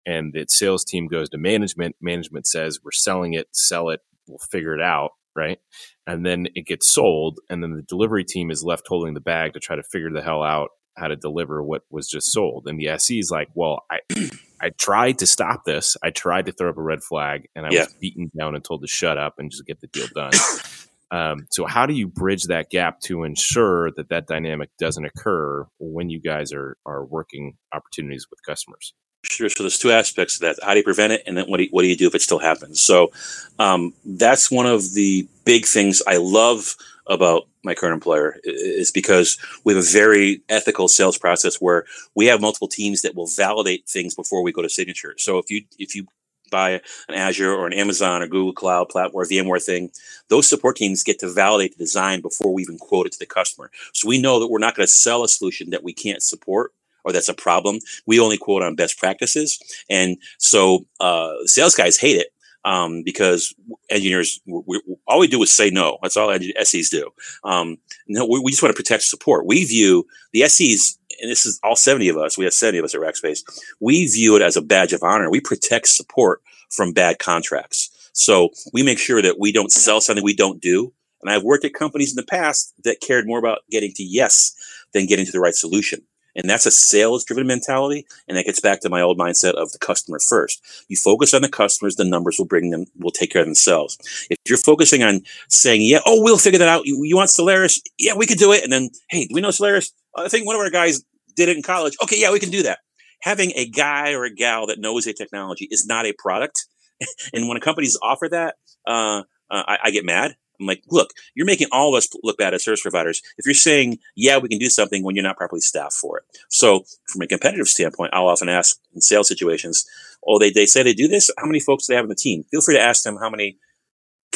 And the sales team goes to management management says we're selling it sell it we'll figure it out right and then it gets sold and then the delivery team is left holding the bag to try to figure the hell out how to deliver what was just sold and the se is like well i i tried to stop this i tried to throw up a red flag and i yeah. was beaten down and told to shut up and just get the deal done um, so how do you bridge that gap to ensure that that dynamic doesn't occur when you guys are are working opportunities with customers. So there's two aspects of that. How do you prevent it, and then what do you, what do you do if it still happens? So um, that's one of the big things I love about my current employer is because we have a very ethical sales process where we have multiple teams that will validate things before we go to signature. So if you if you buy an Azure or an Amazon or Google Cloud platform or VMware thing, those support teams get to validate the design before we even quote it to the customer. So we know that we're not going to sell a solution that we can't support or that's a problem. We only quote on best practices. And so uh, sales guys hate it um, because engineers, we, we, all we do is say no. That's all SEs do. Um, no, we, we, just want to protect support. We view the SEs, and this is all 70 of us, we have 70 of us at Rackspace. We view it as a badge of honor. We protect support from bad contracts. So we make sure that we don't sell something we don't do. And I've worked at companies in the past that cared more about getting to yes than getting to the right solution. And that's a sales driven mentality. And that gets back to my old mindset of the customer first. You focus on the customers, the numbers will bring them, will take care of themselves. If you're focusing on saying, yeah, oh, we'll figure that out. You, you want Solaris? Yeah, we could do it. And then, hey, do we know Solaris? I think one of our guys did it in college. Okay, yeah, we can do that. Having a guy or a gal that knows a technology is not a product. and when companies offer that, uh, uh, I, I, get mad I'm like, look, you're making all of us look bad as service providers if you're saying, yeah, we can do something when you're not properly staffed for it. So from a competitive standpoint, I'll often ask in sales situations, oh, they, they say they do this. How many folks do they have in the team? Feel free to ask them how many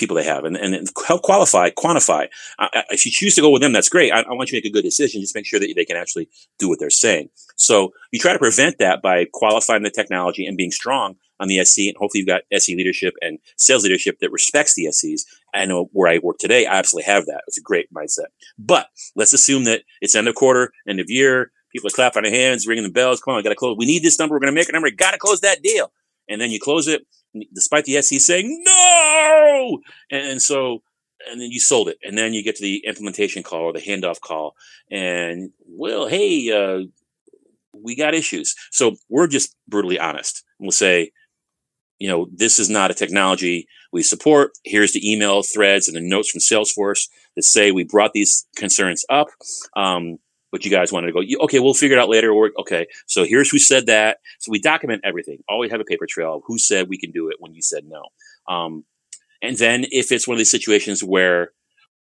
people they have and, and help qualify, quantify. If you choose to go with them, that's great. I, I, want you to make a good decision. Just make sure that they can actually do what they're saying. So you try to prevent that by qualifying the technology and being strong on the SE. And hopefully you've got SE leadership and sales leadership that respects the SEs. I know where I work today, I absolutely have that. It's a great mindset. But let's assume that it's end of quarter, end of year. People are clapping their hands, ringing the bells. Come on, I got to close. We need this number. We're going to make a number. Got to close that deal. And then you close it, despite the SE saying no. And, and so, and then you sold it. And then you get to the implementation call or the handoff call. And well, hey, uh, we got issues. So we're just brutally honest. We'll say, you know, this is not a technology we support. Here's the email threads and the notes from Salesforce that say we brought these concerns up. Um, but you guys wanted to go, okay, we'll figure it out later. Or, okay, so here's who said that. So we document everything. Always have a paper trail of who said we can do it when you said no. Um, and then if it's one of these situations where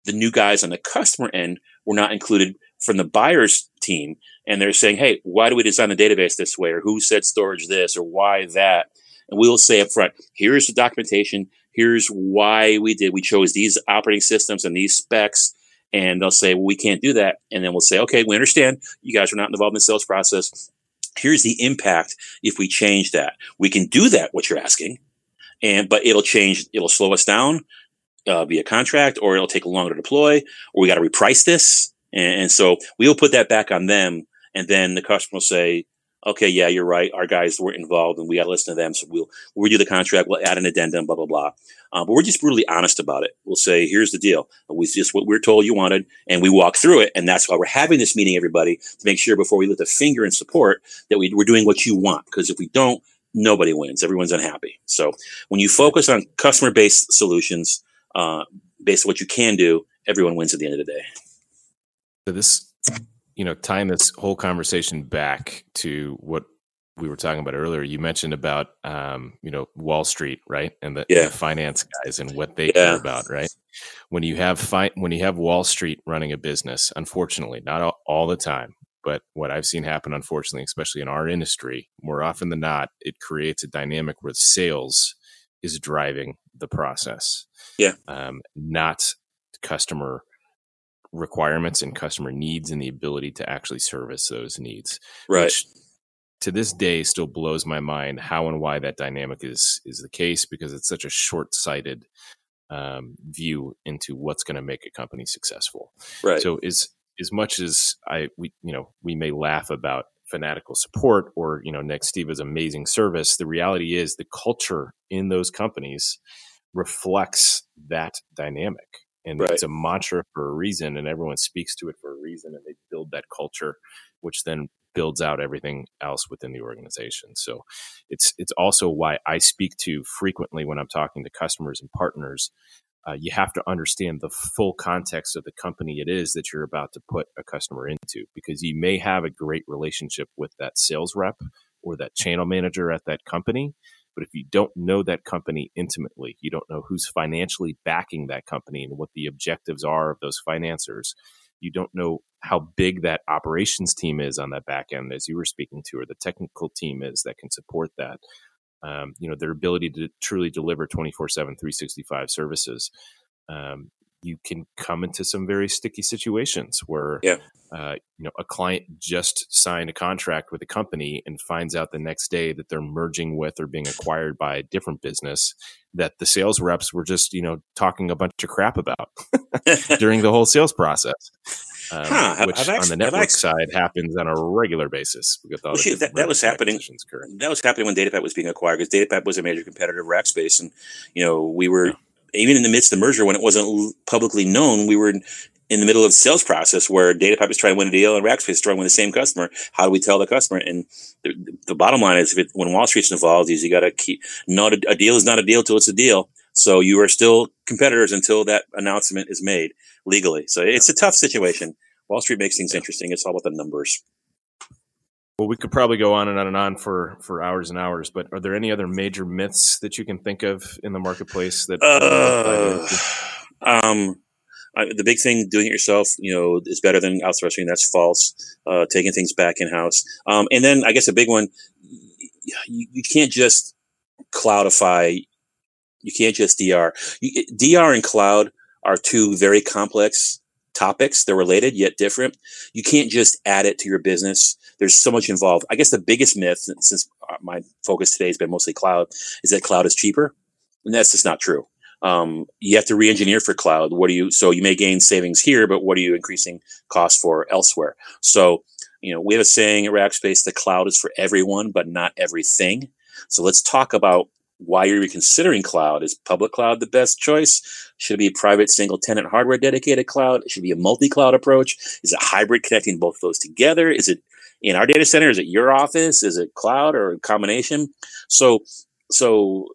the new guys on the customer end were not included from the buyer's team and they're saying, hey, why do we design the database this way? Or who said storage this? Or why that? and we'll say up front, here's the documentation. Here's why we did. We chose these operating systems and these specs. And they'll say, well, we can't do that. And then we'll say, okay, we understand you guys are not involved in the sales process. Here's the impact if we change that. We can do that, what you're asking. And, but it'll change, it'll slow us down uh, via contract, or it'll take longer to deploy, or we got to reprice this. And, and so we'll put that back on them. And then the customer will say, okay, yeah, you're right. Our guys weren't involved and we got to listen to them. So we'll, we'll redo the contract. We'll add an addendum, blah, blah, blah. Uh, but we're just brutally honest about it. We'll say, here's the deal. It was just what we are told you wanted. And we walk through it. And that's why we're having this meeting, everybody, to make sure before we lift a finger in support that we, we're doing what you want. Because if we don't, nobody wins. Everyone's unhappy. So when you focus on customer based solutions, uh, based on what you can do, everyone wins at the end of the day. So this, you know, tying this whole conversation back to what we were talking about earlier, you mentioned about, um, you know, Wall Street, right, and the, Yeah. the finance guys and what they Yeah. care about, right? When you have fi- when you have Wall Street running a business, unfortunately, not all, all the time, but what I've seen happen, unfortunately, especially in our industry, more often than not, it creates a dynamic where sales is driving the process. Yeah. um, not customer requirements and customer needs and the ability to actually service those needs Right. which to this day still blows my mind how and why that dynamic is is the case because it's such a short-sighted um, view into what's going to make a company successful Right. so as as much as i we you know we may laugh about fanatical support or you know Nextiva's amazing service the reality is the culture in those companies reflects that dynamic and Right. it's a mantra for a reason and everyone speaks to it for a reason and they build that culture which then builds out everything else within the organization so it's it's also why i speak to frequently when i'm talking to customers and partners uh, you have to understand the full context of the company it is that you're about to put a customer into because you may have a great relationship with that sales rep or that channel manager at that company but if you don't know that company intimately you don't know who's financially backing that company and what the objectives are of those financiers you don't know how big that operations team is on that back end as you were speaking to or the technical team is that can support that. Um, you know their ability to truly deliver 24 7 365 services um, you can come into some very sticky situations where Yeah. uh, you know a client just signed a contract with a company and finds out the next day that they're merging with or being acquired by a different business that the sales reps were just you know talking a bunch of crap about during the whole sales process um, Huh, which on the network act- side happens on a regular basis with all Well, shoot, that- that was happening- that was happening when Datapipe was being acquired because Datapipe was a major competitor of Rackspace, and you know we were even in the midst of the merger when it wasn't l- publicly known. We were in, the middle of sales process where Datapipe is trying to win a deal and Rackspace is trying to win the same customer. How do we tell the customer? And the, the bottom line is, if it, when Wall Street's involved, is you got to keep not a, a deal is not a deal till it's a deal. So you are still competitors until that announcement is made legally. So it's a tough situation. Wall Street makes things interesting. It's all about the numbers. Well, we could probably go on and on and on for for hours and hours, but are there any other major myths that you can think of in the marketplace that? Uh, um, I, the big thing, doing it yourself, you know, is better than outsourcing. That's false. Uh, taking things back in house. Um, and then I guess a big one, you, you can't just cloudify. You can't just DR. You, DR and cloud are two very complex topics. They're related yet different. You can't just add it to your business. There's so much involved. I guess the biggest myth, since my focus today has been mostly cloud, is that cloud is cheaper, and that's just not true um, you have to re-engineer for cloud. What do you? So you may gain savings here, but what are you increasing costs for elsewhere? So you know we have a saying at Rackspace: the cloud is for everyone, but not everything. So let's talk about why are you're considering cloud. Is public cloud the best choice? Should it be a private single tenant hardware dedicated cloud? Should it be a multi-cloud approach? Is it hybrid connecting both of those together? Is it in our data center? Is it your office? Is it cloud or a combination? So so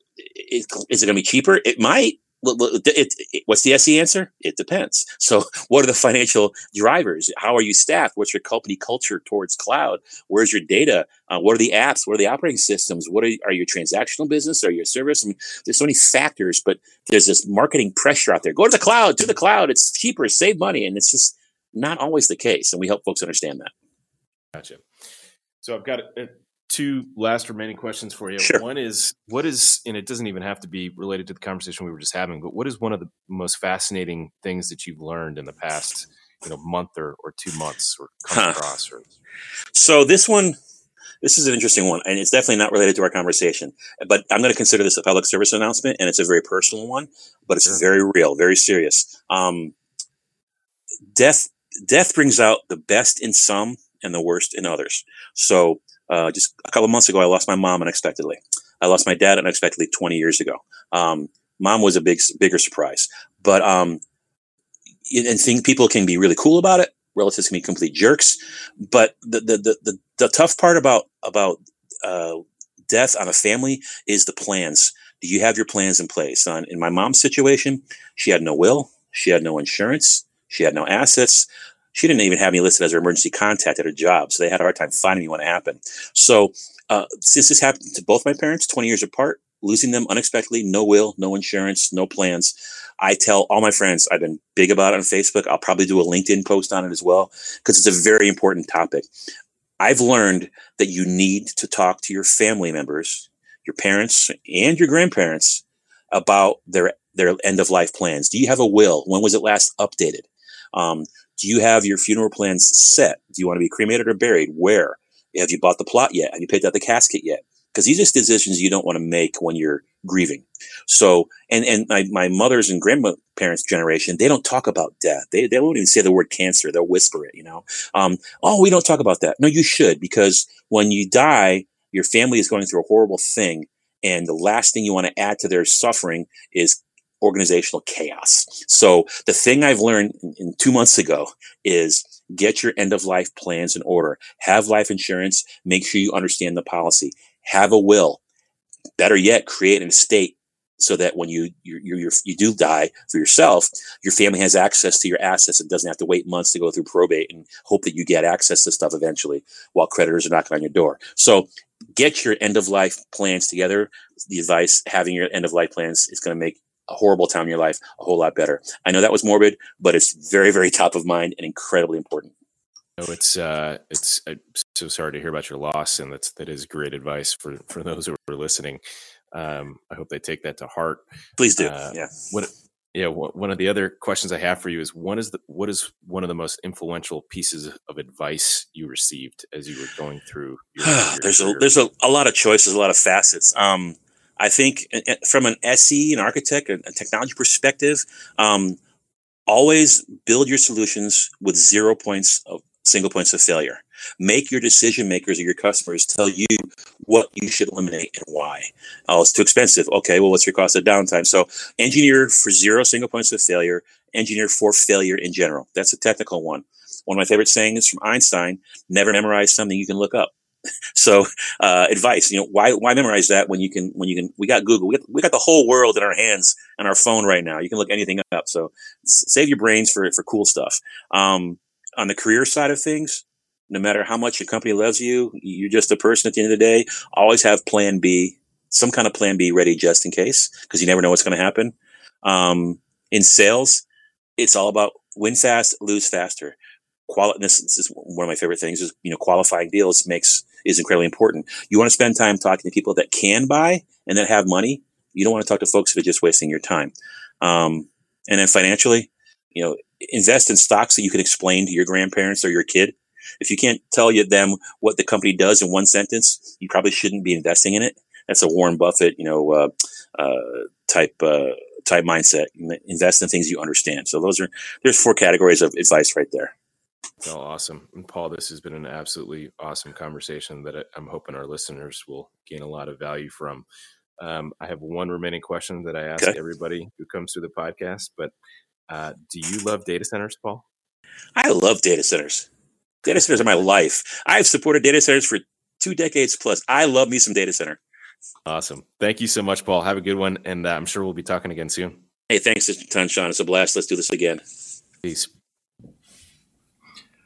is it going to be cheaper? It might. It, it, what's the SE answer? It depends. So, what are the financial drivers? How are you staffed? What's your company culture towards cloud? Where's your data? Uh, what are the apps? What are the operating systems? What are, are your transactional business? Are your service? I mean, there's so many factors, but there's this marketing pressure out there. Go to the cloud, to the cloud. It's cheaper, save money, and it's just not always the case. And we help folks understand that. Gotcha. So I've got uh, two last remaining questions for you. Sure. One is what is, and it doesn't even have to be related to the conversation we were just having, but what is one of the most fascinating things that you've learned in the past, you know, month or, or two months or come Huh. across? Or So this one, this is an interesting one, and it's definitely not related to our conversation. But I'm going to consider this a public service announcement, and it's a very personal one, but it's Sure. very real, very serious. Um, death, death brings out the best in some and the worst in others. So uh, just a couple months ago, I lost my mom unexpectedly. I lost my dad unexpectedly 20 years ago. Um, mom was a big, bigger surprise, but um, and think people can be really cool about it. Relatives can be complete jerks, but the the the the, the tough part about about uh, death on a family is the plans. Do you have your plans in place? On in my mom's situation, she had no will, she had no insurance, she had no assets. She didn't even have me listed as her emergency contact at her job, so they had a hard time finding me when it happened. So uh, since this happened to both my parents, 20 years apart, losing them unexpectedly, no will, no insurance, no plans. I tell all my friends, I've been big about it on Facebook. I'll probably do a LinkedIn post on it as well because it's a very important topic. I've learned that you need to talk to your family members, your parents and your grandparents about their their end of life plans. Do you have a will? When was it last updated? Um, do you have your funeral plans set? Do you want to be cremated or buried? Where? Have you bought the plot yet? Have you picked out the casket yet? Because these are just decisions you don't want to make when you're grieving. So, and, and my, my mother's and grandparents' generation, they don't talk about death. They, they won't even say the word cancer. They'll whisper it, you know? Um, oh, we don't talk about that. No, you should, because when you die, your family is going through a horrible thing. And the last thing you want to add to their suffering is organizational chaos. So the thing I've learned in, in two months ago is get your end of life plans in order. Have life insurance. Make sure you understand the policy. Have a will. Better yet, create an estate so that when you you you you do die for yourself, your family has access to your assets and doesn't have to wait months to go through probate and hope that you get access to stuff eventually while creditors are knocking on your door. So get your end of life plans together. The advice having your end of life plans is going to make a horrible time in your life a whole lot better. I know that was morbid, but it's very, very top of mind and incredibly important. No, it's uh, it's I'm so sorry to hear about your loss, and that's that is great advice for for those who are listening. Um, I hope they take that to heart. Please do. Uh, yeah. What? Yeah. One of the other questions I have for you is: what is the what is one of the most influential pieces of advice you received as you were going through? Your, your there's career? a there's a, a lot of choices, a lot of facets. Um, I think from an SE, an architect, a technology perspective, um, always build your solutions with zero points of single points of failure. Make your decision makers or your customers tell you what you should eliminate and why. Oh, it's too expensive. Okay, well, what's your cost of downtime? So, engineer for zero single points of failure, engineer for failure in general. That's a technical one. One of my favorite sayings from Einstein never memorize something you can look up. So, uh, advice, you know, why, why memorize that when you can, when you can, we got Google, we got, we got the whole world in our hands and our phone right now. You can look anything up. So save your brains for, for cool stuff. Um, on the career side of things, no matter how much your company loves you, you're just a person at the end of the day. Always have plan B, some kind of plan B ready just in case, because you never know what's going to happen. Um, in sales, it's all about win fast, lose faster. Quality, this, this is one of my favorite things is, you know, qualifying deals makes, is incredibly important. You want to spend time talking to people that can buy and that have money. You don't want to talk to folks that are just wasting your time. Um, and then financially, you know, invest in stocks that you can explain to your grandparents or your kid. If you can't tell you them what the company does in one sentence, you probably shouldn't be investing in it. That's a Warren Buffett, you know, uh, uh, type uh, type mindset. Invest in things you understand. So those are there's four categories of advice right there. Oh, awesome. And Paul, this has been an absolutely awesome conversation that I'm hoping our listeners will gain a lot of value from. Um, I have one remaining question that I ask Okay. everybody who comes through the podcast, but uh, do you love data centers, Paul? I love data centers. Data centers are my life. I've supported data centers for two decades plus. I love me some data center. Awesome. Thank you so much, Paul. Have a good one. And uh, I'm sure we'll be talking again soon. Hey, thanks a ton, Sean. It's a blast. Let's do this again. Peace.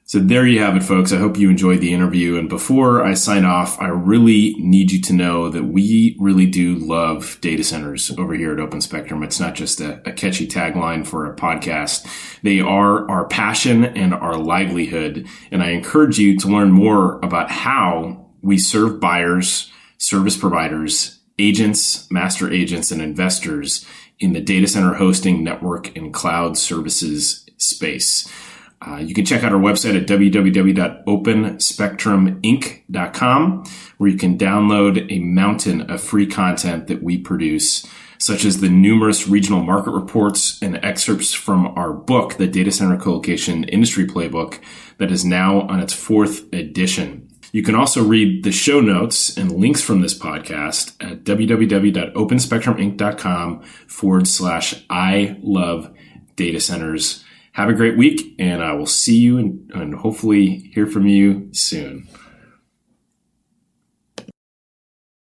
So there you have it, folks. I hope you enjoyed the interview. And before I sign off, I really need you to know that we really do love data centers over here at Open Spectrum. It's not just a, a catchy tagline for a podcast. They are our passion and our livelihood. And I encourage you to learn more about how we serve buyers, service providers, agents, master agents, and investors in the data center hosting, network, and cloud services space. Uh, you can check out our website at www.openspectruminc.com, where you can download a mountain of free content that we produce, such as the numerous regional market reports and excerpts from our book, the Data Center Colocation Industry Playbook, that is now on its fourth edition. You can also read the show notes and links from this podcast at www.openspectruminc.com forward slash I love data centers. Have a great week, and I will see you and, and hopefully hear from you soon.